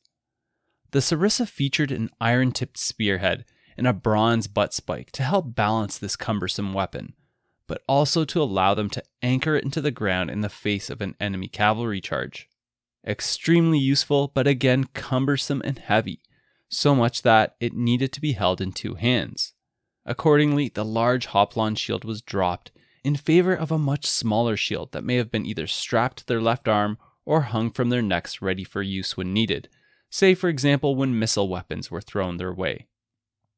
The sarissa featured an iron tipped spearhead and a bronze butt spike to help balance this cumbersome weapon, but also to allow them to anchor it into the ground in the face of an enemy cavalry charge. Extremely useful, but again cumbersome and heavy, so much that it needed to be held in two hands. Accordingly, the large Hoplon shield was dropped in favor of a much smaller shield that may have been either strapped to their left arm or hung from their necks ready for use when needed, say, for example, when missile weapons were thrown their way.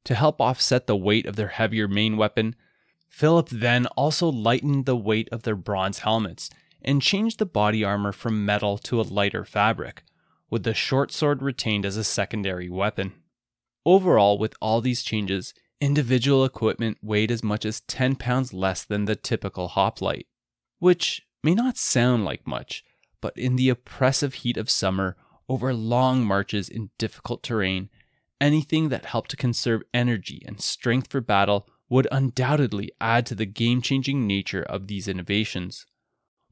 To help offset the weight of their heavier main weapon, Philip then also lightened the weight of their bronze helmets and changed the body armor from metal to a lighter fabric, with the short sword retained as a secondary weapon. Overall, with all these changes, individual equipment weighed as much as 10 pounds less than the typical hoplite, which may not sound like much, but in the oppressive heat of summer, over long marches in difficult terrain, anything that helped to conserve energy and strength for battle would undoubtedly add to the game changing nature of these innovations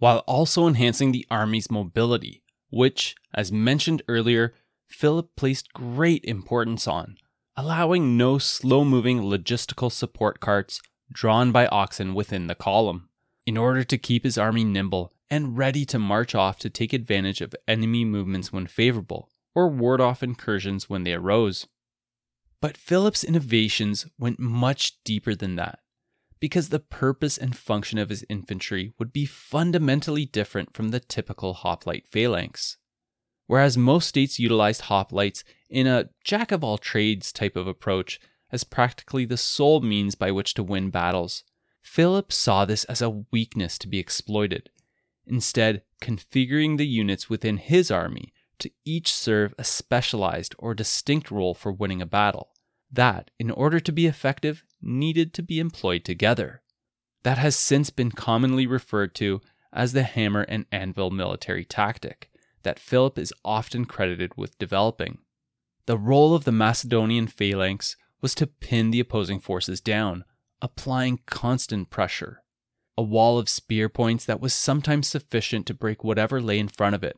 while also enhancing the army's mobility, which, as mentioned earlier, Philip placed great importance on, allowing no slow moving logistical support carts drawn by oxen within the column, in order to keep his army nimble and ready to march off to take advantage of enemy movements when favorable, or ward off incursions when they arose. But Philip's innovations went much deeper than that because the purpose and function of his infantry would be fundamentally different from the typical hoplite phalanx. Whereas most states utilized hoplites in a jack of all trades type of approach as practically the sole means by which to win battles, Philip saw this as a weakness to be exploited, instead, configuring the units within his army to each serve a specialized or distinct role for winning a battle that, in order to be effective, needed to be employed together. That has since been commonly referred to as the hammer and anvil military tactic that Philip is often credited with developing. The role of the Macedonian phalanx was to pin the opposing forces down, applying constant pressure. A wall of spear points that was sometimes sufficient to break whatever lay in front of it.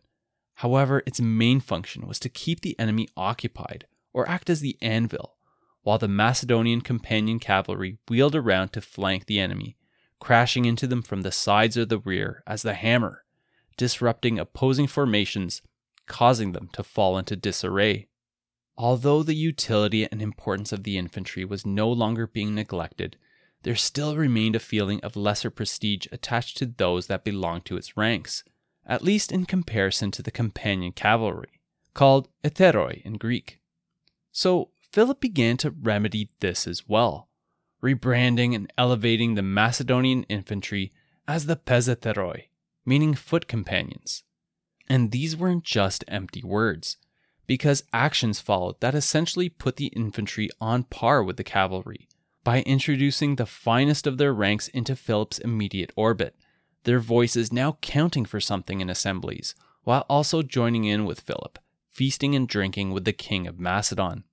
However, its main function was to keep the enemy occupied or act as the anvil while the Macedonian companion cavalry wheeled around to flank the enemy, crashing into them from the sides or the rear as the hammer, disrupting opposing formations, causing them to fall into disarray. Although the utility and importance of the infantry was no longer being neglected, there still remained a feeling of lesser prestige attached to those that belonged to its ranks, at least in comparison to the companion cavalry, called hetairoi in Greek. So, Philip began to remedy this as well, rebranding and elevating the Macedonian infantry as the Pezhetairoi, meaning foot companions. And these weren't just empty words, because actions followed that essentially put the infantry on par with the cavalry by introducing the finest of their ranks into Philip's immediate orbit, their voices now counting for something in assemblies, while also joining in with Philip, feasting and drinking with the king of Macedon,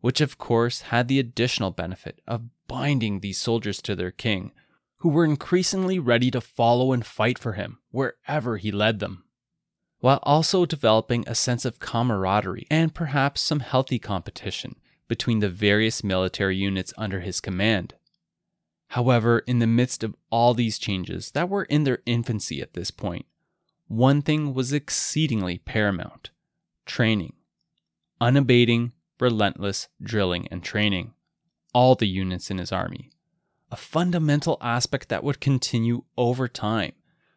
which of course had the additional benefit of binding these soldiers to their king, who were increasingly ready to follow and fight for him wherever he led them, while also developing a sense of camaraderie and perhaps some healthy competition between the various military units under his command. However, in the midst of all these changes that were in their infancy at this point, one thing was exceedingly paramount training. Unabating, relentless drilling and training. All the units in his army. A fundamental aspect that would continue over time,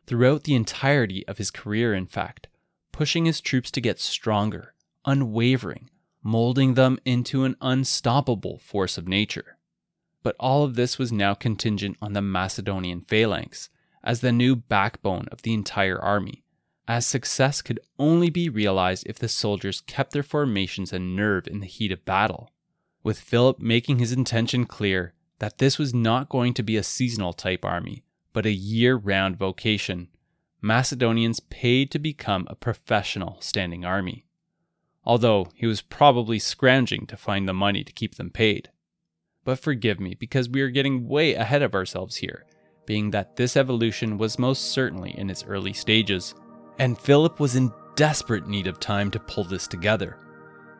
throughout the entirety of his career, in fact, pushing his troops to get stronger, unwavering, molding them into an unstoppable force of nature. But all of this was now contingent on the Macedonian phalanx as the new backbone of the entire army as success could only be realized if the soldiers kept their formations and nerve in the heat of battle. With Philip making his intention clear that this was not going to be a seasonal type army, but a year round vocation, Macedonians paid to become a professional standing army. Although he was probably scrounging to find the money to keep them paid. But forgive me because we are getting way ahead of ourselves here, being that this evolution was most certainly in its early stages and Philip was in desperate need of time to pull this together.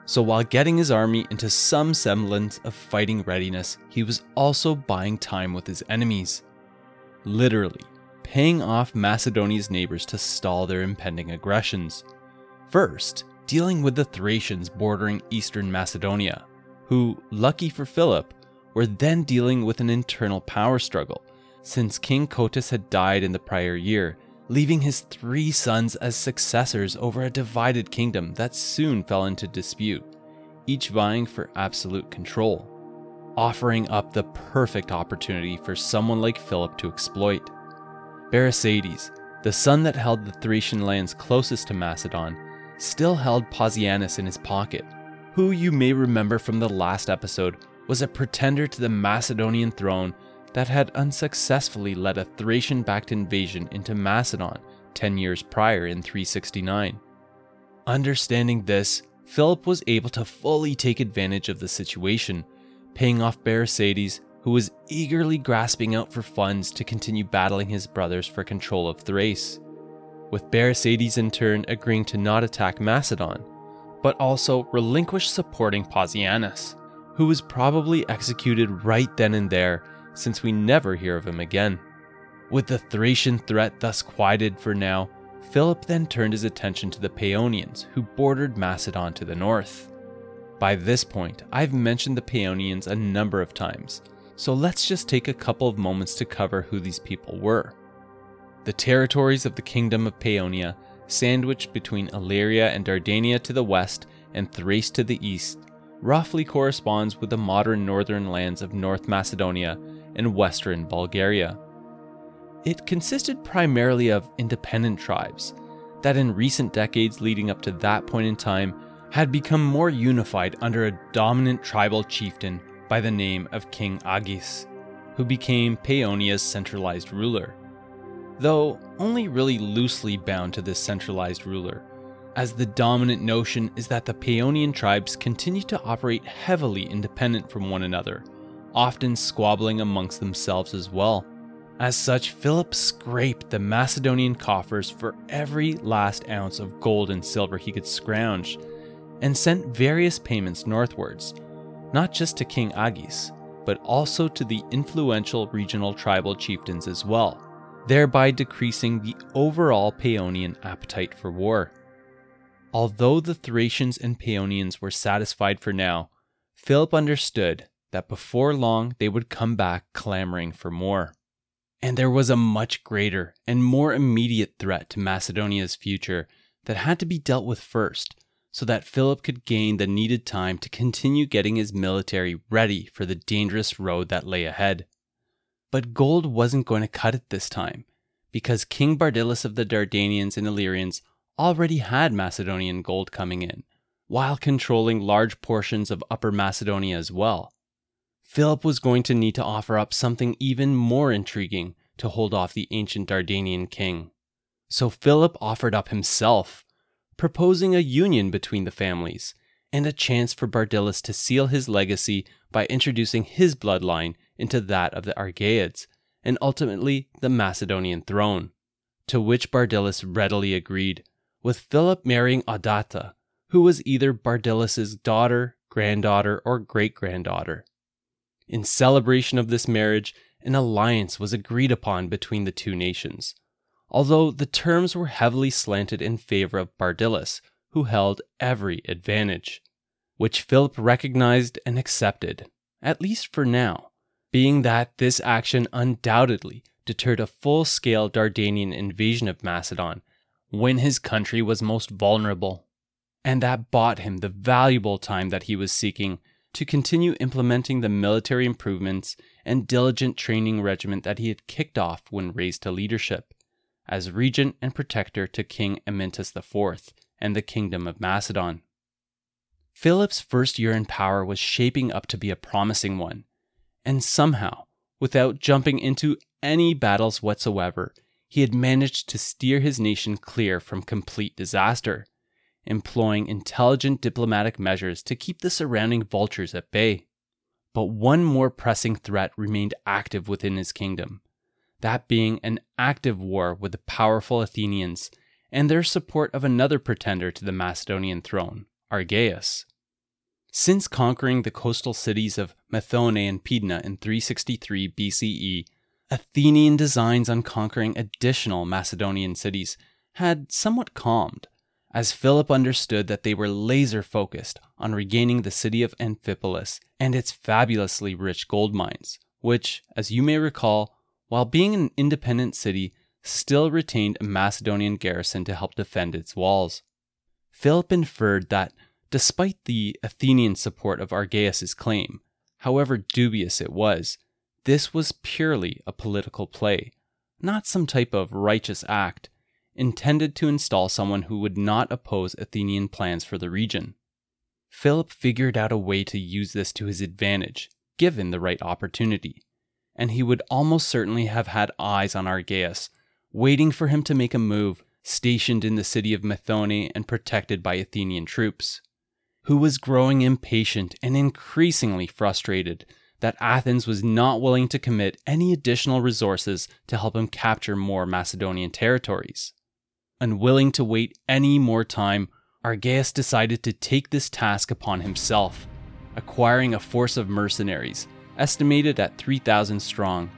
So while getting his army into some semblance of fighting readiness, he was also buying time with his enemies. Literally, paying off Macedonia's neighbors to stall their impending aggressions. First, dealing with the Thracians bordering eastern Macedonia, who, lucky for Philip, were then dealing with an internal power struggle, since King Cotys had died in the prior year leaving his three sons as successors over a divided kingdom that soon fell into dispute, each vying for absolute control, offering up the perfect opportunity for someone like Philip to exploit. Baresades, the son that held the Thracian lands closest to Macedon, still held Pausanias in his pocket, who you may remember from the last episode was a pretender to the Macedonian throne that had unsuccessfully led a Thracian backed invasion into Macedon 10 years prior in 369. Understanding this, Philip was able to fully take advantage of the situation, paying off Baresades, who was eagerly grasping out for funds to continue battling his brothers for control of Thrace, with Baresades in turn agreeing to not attack Macedon, but also relinquish supporting Pausanias, who was probably executed right then and there since we never hear of him again. With the Thracian threat thus quieted for now, Philip then turned his attention to the Paeonians, who bordered Macedon to the north. By this point, I've mentioned the Paeonians a number of times, so let's just take a couple of moments to cover who these people were. The territories of the Kingdom of Paeonia, sandwiched between Illyria and Dardania to the west and Thrace to the east, roughly corresponds with the modern northern lands of North Macedonia and western Bulgaria. It consisted primarily of independent tribes that, in recent decades leading up to that point in time, had become more unified under a dominant tribal chieftain by the name of King Agis, who became Paeonia's centralized ruler. Though only really loosely bound to this centralized ruler, as the dominant notion is that the Paeonian tribes continue to operate heavily independent from one another, often squabbling amongst themselves as well. As such, Philip scraped the Macedonian coffers for every last ounce of gold and silver he could scrounge, and sent various payments northwards, not just to King Agis, but also to the influential regional tribal chieftains as well, thereby decreasing the overall Paeonian appetite for war. Although the Thracians and Paeonians were satisfied for now, Philip understood that before long they would come back clamoring for more. And there was a much greater and more immediate threat to Macedonia's future that had to be dealt with first, so that Philip could gain the needed time to continue getting his military ready for the dangerous road that lay ahead. But gold wasn't going to cut it this time, because King Bardyllis of the Dardanians and Illyrians already had Macedonian gold coming in, while controlling large portions of Upper Macedonia as well. Philip was going to need to offer up something even more intriguing to hold off the ancient Dardanian king. So Philip offered up himself, proposing a union between the families and a chance for Bardyllis to seal his legacy by introducing his bloodline into that of the Argeads and ultimately the Macedonian throne, to which Bardyllis readily agreed, with Philip marrying Audata, who was either Bardyllis's daughter, granddaughter, or great granddaughter. In celebration of this marriage, an alliance was agreed upon between the two nations, although the terms were heavily slanted in favor of Bardyllis, who held every advantage, which Philip recognized and accepted, at least for now being that this action undoubtedly deterred a full scale Dardanian invasion of Macedon when his country was most vulnerable, and that bought him the valuable time that he was seeking to continue implementing the military improvements and diligent training regimen that he had kicked off when raised to leadership as regent and protector to King Amyntas IV and the Kingdom of Macedon. Philip's first year in power was shaping up to be a promising one and somehow, without jumping into any battles whatsoever, he had managed to steer his nation clear from complete disaster, employing intelligent diplomatic measures to keep the surrounding vultures at bay. But one more pressing threat remained active within his kingdom, that being an active war with the powerful Athenians and their support of another pretender to the Macedonian throne, Argaeus. Since conquering the coastal cities of Methone and Pydna in 363 BCE, Athenian designs on conquering additional Macedonian cities had somewhat calmed, as Philip understood that they were laser focused on regaining the city of Amphipolis and its fabulously rich gold mines, which, as you may recall, while being an independent city, still retained a Macedonian garrison to help defend its walls. Philip inferred that Despite the Athenian support of Argaeus's claim, however dubious it was, this was purely a political play, not some type of righteous act intended to install someone who would not oppose Athenian plans for the region. Philip figured out a way to use this to his advantage, given the right opportunity, and he would almost certainly have had eyes on Argaeus, waiting for him to make a move, stationed in the city of Methone and protected by Athenian troops who was growing impatient and increasingly frustrated that Athens was not willing to commit any additional resources to help him capture more Macedonian territories. Unwilling to wait any more time, Argaeus decided to take this task upon himself, acquiring a force of mercenaries, estimated at 3,000 strong,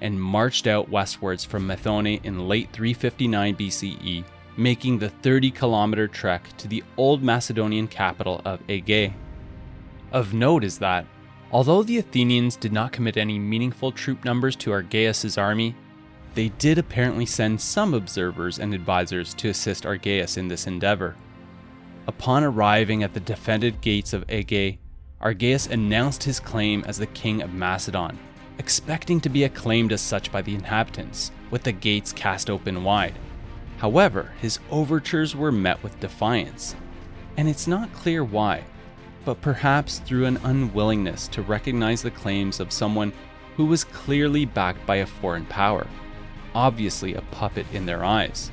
and marched out westwards from Methone in late 359 BCE making the 30 kilometer trek to the old Macedonian capital of Aegae. Of note is that, although the Athenians did not commit any meaningful troop numbers to Argaeus' army, they did apparently send some observers and advisors to assist Argaeus in this endeavor. Upon arriving at the defended gates of Aegae, Argaeus announced his claim as the king of Macedon, expecting to be acclaimed as such by the inhabitants, with the gates cast open wide. However, his overtures were met with defiance, and it's not clear why, but perhaps through an unwillingness to recognize the claims of someone who was clearly backed by a foreign power, obviously a puppet in their eyes.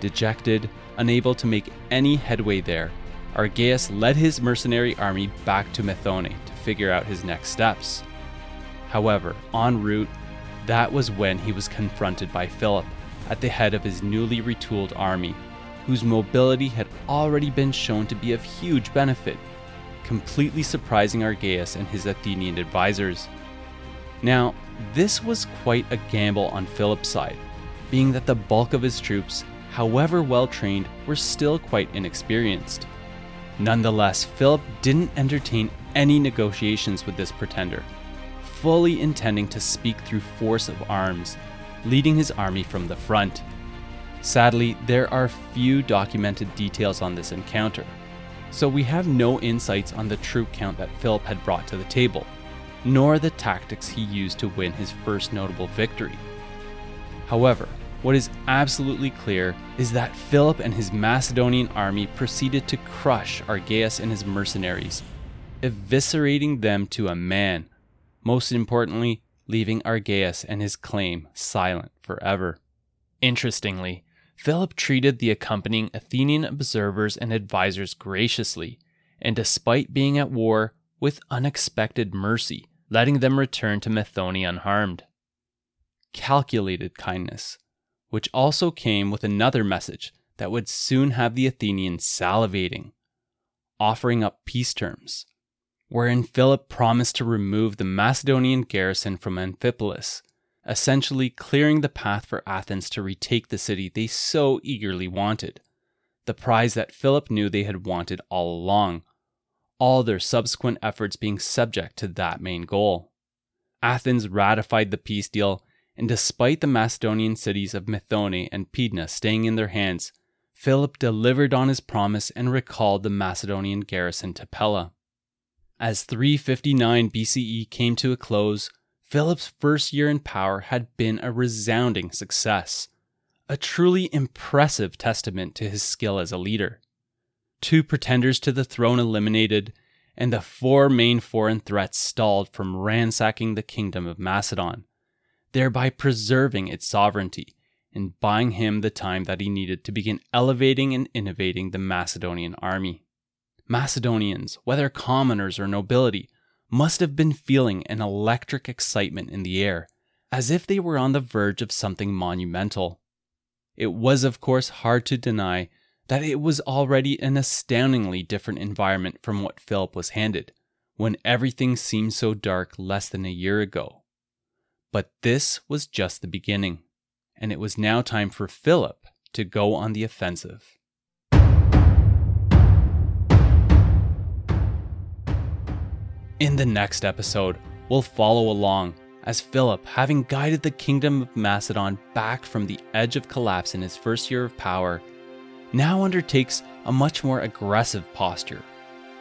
Dejected, unable to make any headway there, Argaeus led his mercenary army back to Methone to figure out his next steps. However, en route, that was when he was confronted by Philip, at the head of his newly retooled army, whose mobility had already been shown to be of huge benefit, completely surprising Argaeus and his Athenian advisors. Now, this was quite a gamble on Philip's side, being that the bulk of his troops, however well trained, were still quite inexperienced. Nonetheless, Philip didn't entertain any negotiations with this pretender, fully intending to speak through force of arms leading his army from the front. Sadly, there are few documented details on this encounter, so we have no insights on the troop count that Philip had brought to the table, nor the tactics he used to win his first notable victory. However, what is absolutely clear is that Philip and his Macedonian army proceeded to crush Argaeus and his mercenaries, eviscerating them to a man, most importantly, leaving Argaeus and his claim silent forever. Interestingly, Philip treated the accompanying Athenian observers and advisors graciously, and despite being at war, with unexpected mercy, letting them return to Methone unharmed. Calculated kindness, which also came with another message that would soon have the Athenians salivating, offering up peace terms, wherein Philip promised to remove the Macedonian garrison from Amphipolis, essentially clearing the path for Athens to retake the city they so eagerly wanted, the prize that Philip knew they had wanted all along, all their subsequent efforts being subject to that main goal. Athens ratified the peace deal and despite the Macedonian cities of Methone and Pydna staying in their hands, Philip delivered on his promise and recalled the Macedonian garrison to Pella. As 359 BCE came to a close, Philip's first year in power had been a resounding success, a truly impressive testament to his skill as a leader. Two pretenders to the throne eliminated, and the four main foreign threats stalled from ransacking the kingdom of Macedon thereby preserving its sovereignty and buying him the time that he needed to begin elevating and innovating the Macedonian army. Macedonians, whether commoners or nobility, must have been feeling an electric excitement in the air, as if they were on the verge of something monumental. It was, of course, hard to deny that it was already an astoundingly different environment from what Philip was handed, when everything seemed so dark less than a year ago. But this was just the beginning, and it was now time for Philip to go on the offensive. In the next episode, we'll follow along as Philip, having guided the kingdom of Macedon back from the edge of collapse in his first year of power, now undertakes a much more aggressive posture,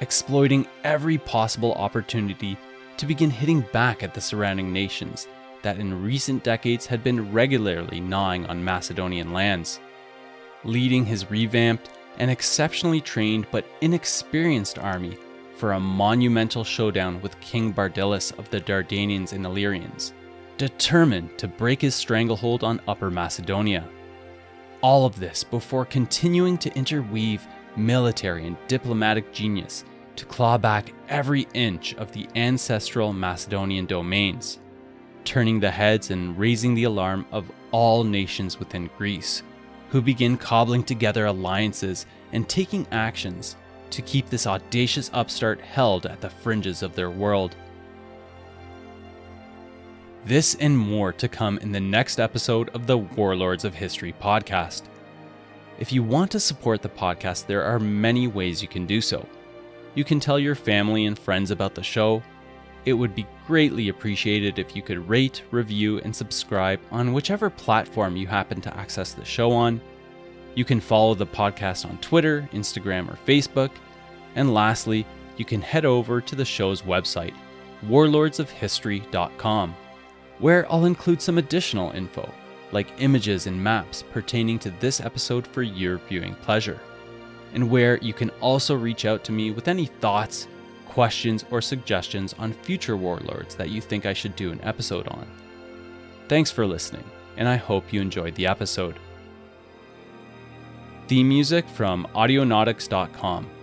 exploiting every possible opportunity to begin hitting back at the surrounding nations that in recent decades had been regularly gnawing on Macedonian lands. Leading his revamped and exceptionally trained but inexperienced army for a monumental showdown with King Bardyllis of the Dardanians and Illyrians, determined to break his stranglehold on Upper Macedonia. All of this before continuing to interweave military and diplomatic genius to claw back every inch of the ancestral Macedonian domains turning the heads and raising the alarm of all nations within Greece, who begin cobbling together alliances and taking actions to keep this audacious upstart held at the fringes of their world. This and more to come in the next episode of the Warlords of History podcast. If you want to support the podcast, there are many ways you can do so. You can tell your family and friends about the show it would be greatly appreciated if you could rate, review, and subscribe on whichever platform you happen to access the show on. You can follow the podcast on Twitter, Instagram, or Facebook. And lastly, you can head over to the show's website, warlordsofhistory.com, where I'll include some additional info, like images and maps pertaining to this episode for your viewing pleasure, and where you can also reach out to me with any thoughts, questions, or suggestions on future warlords that you think I should do an episode on. Thanks for listening, and I hope you enjoyed the episode. Theme music from Audionautix.com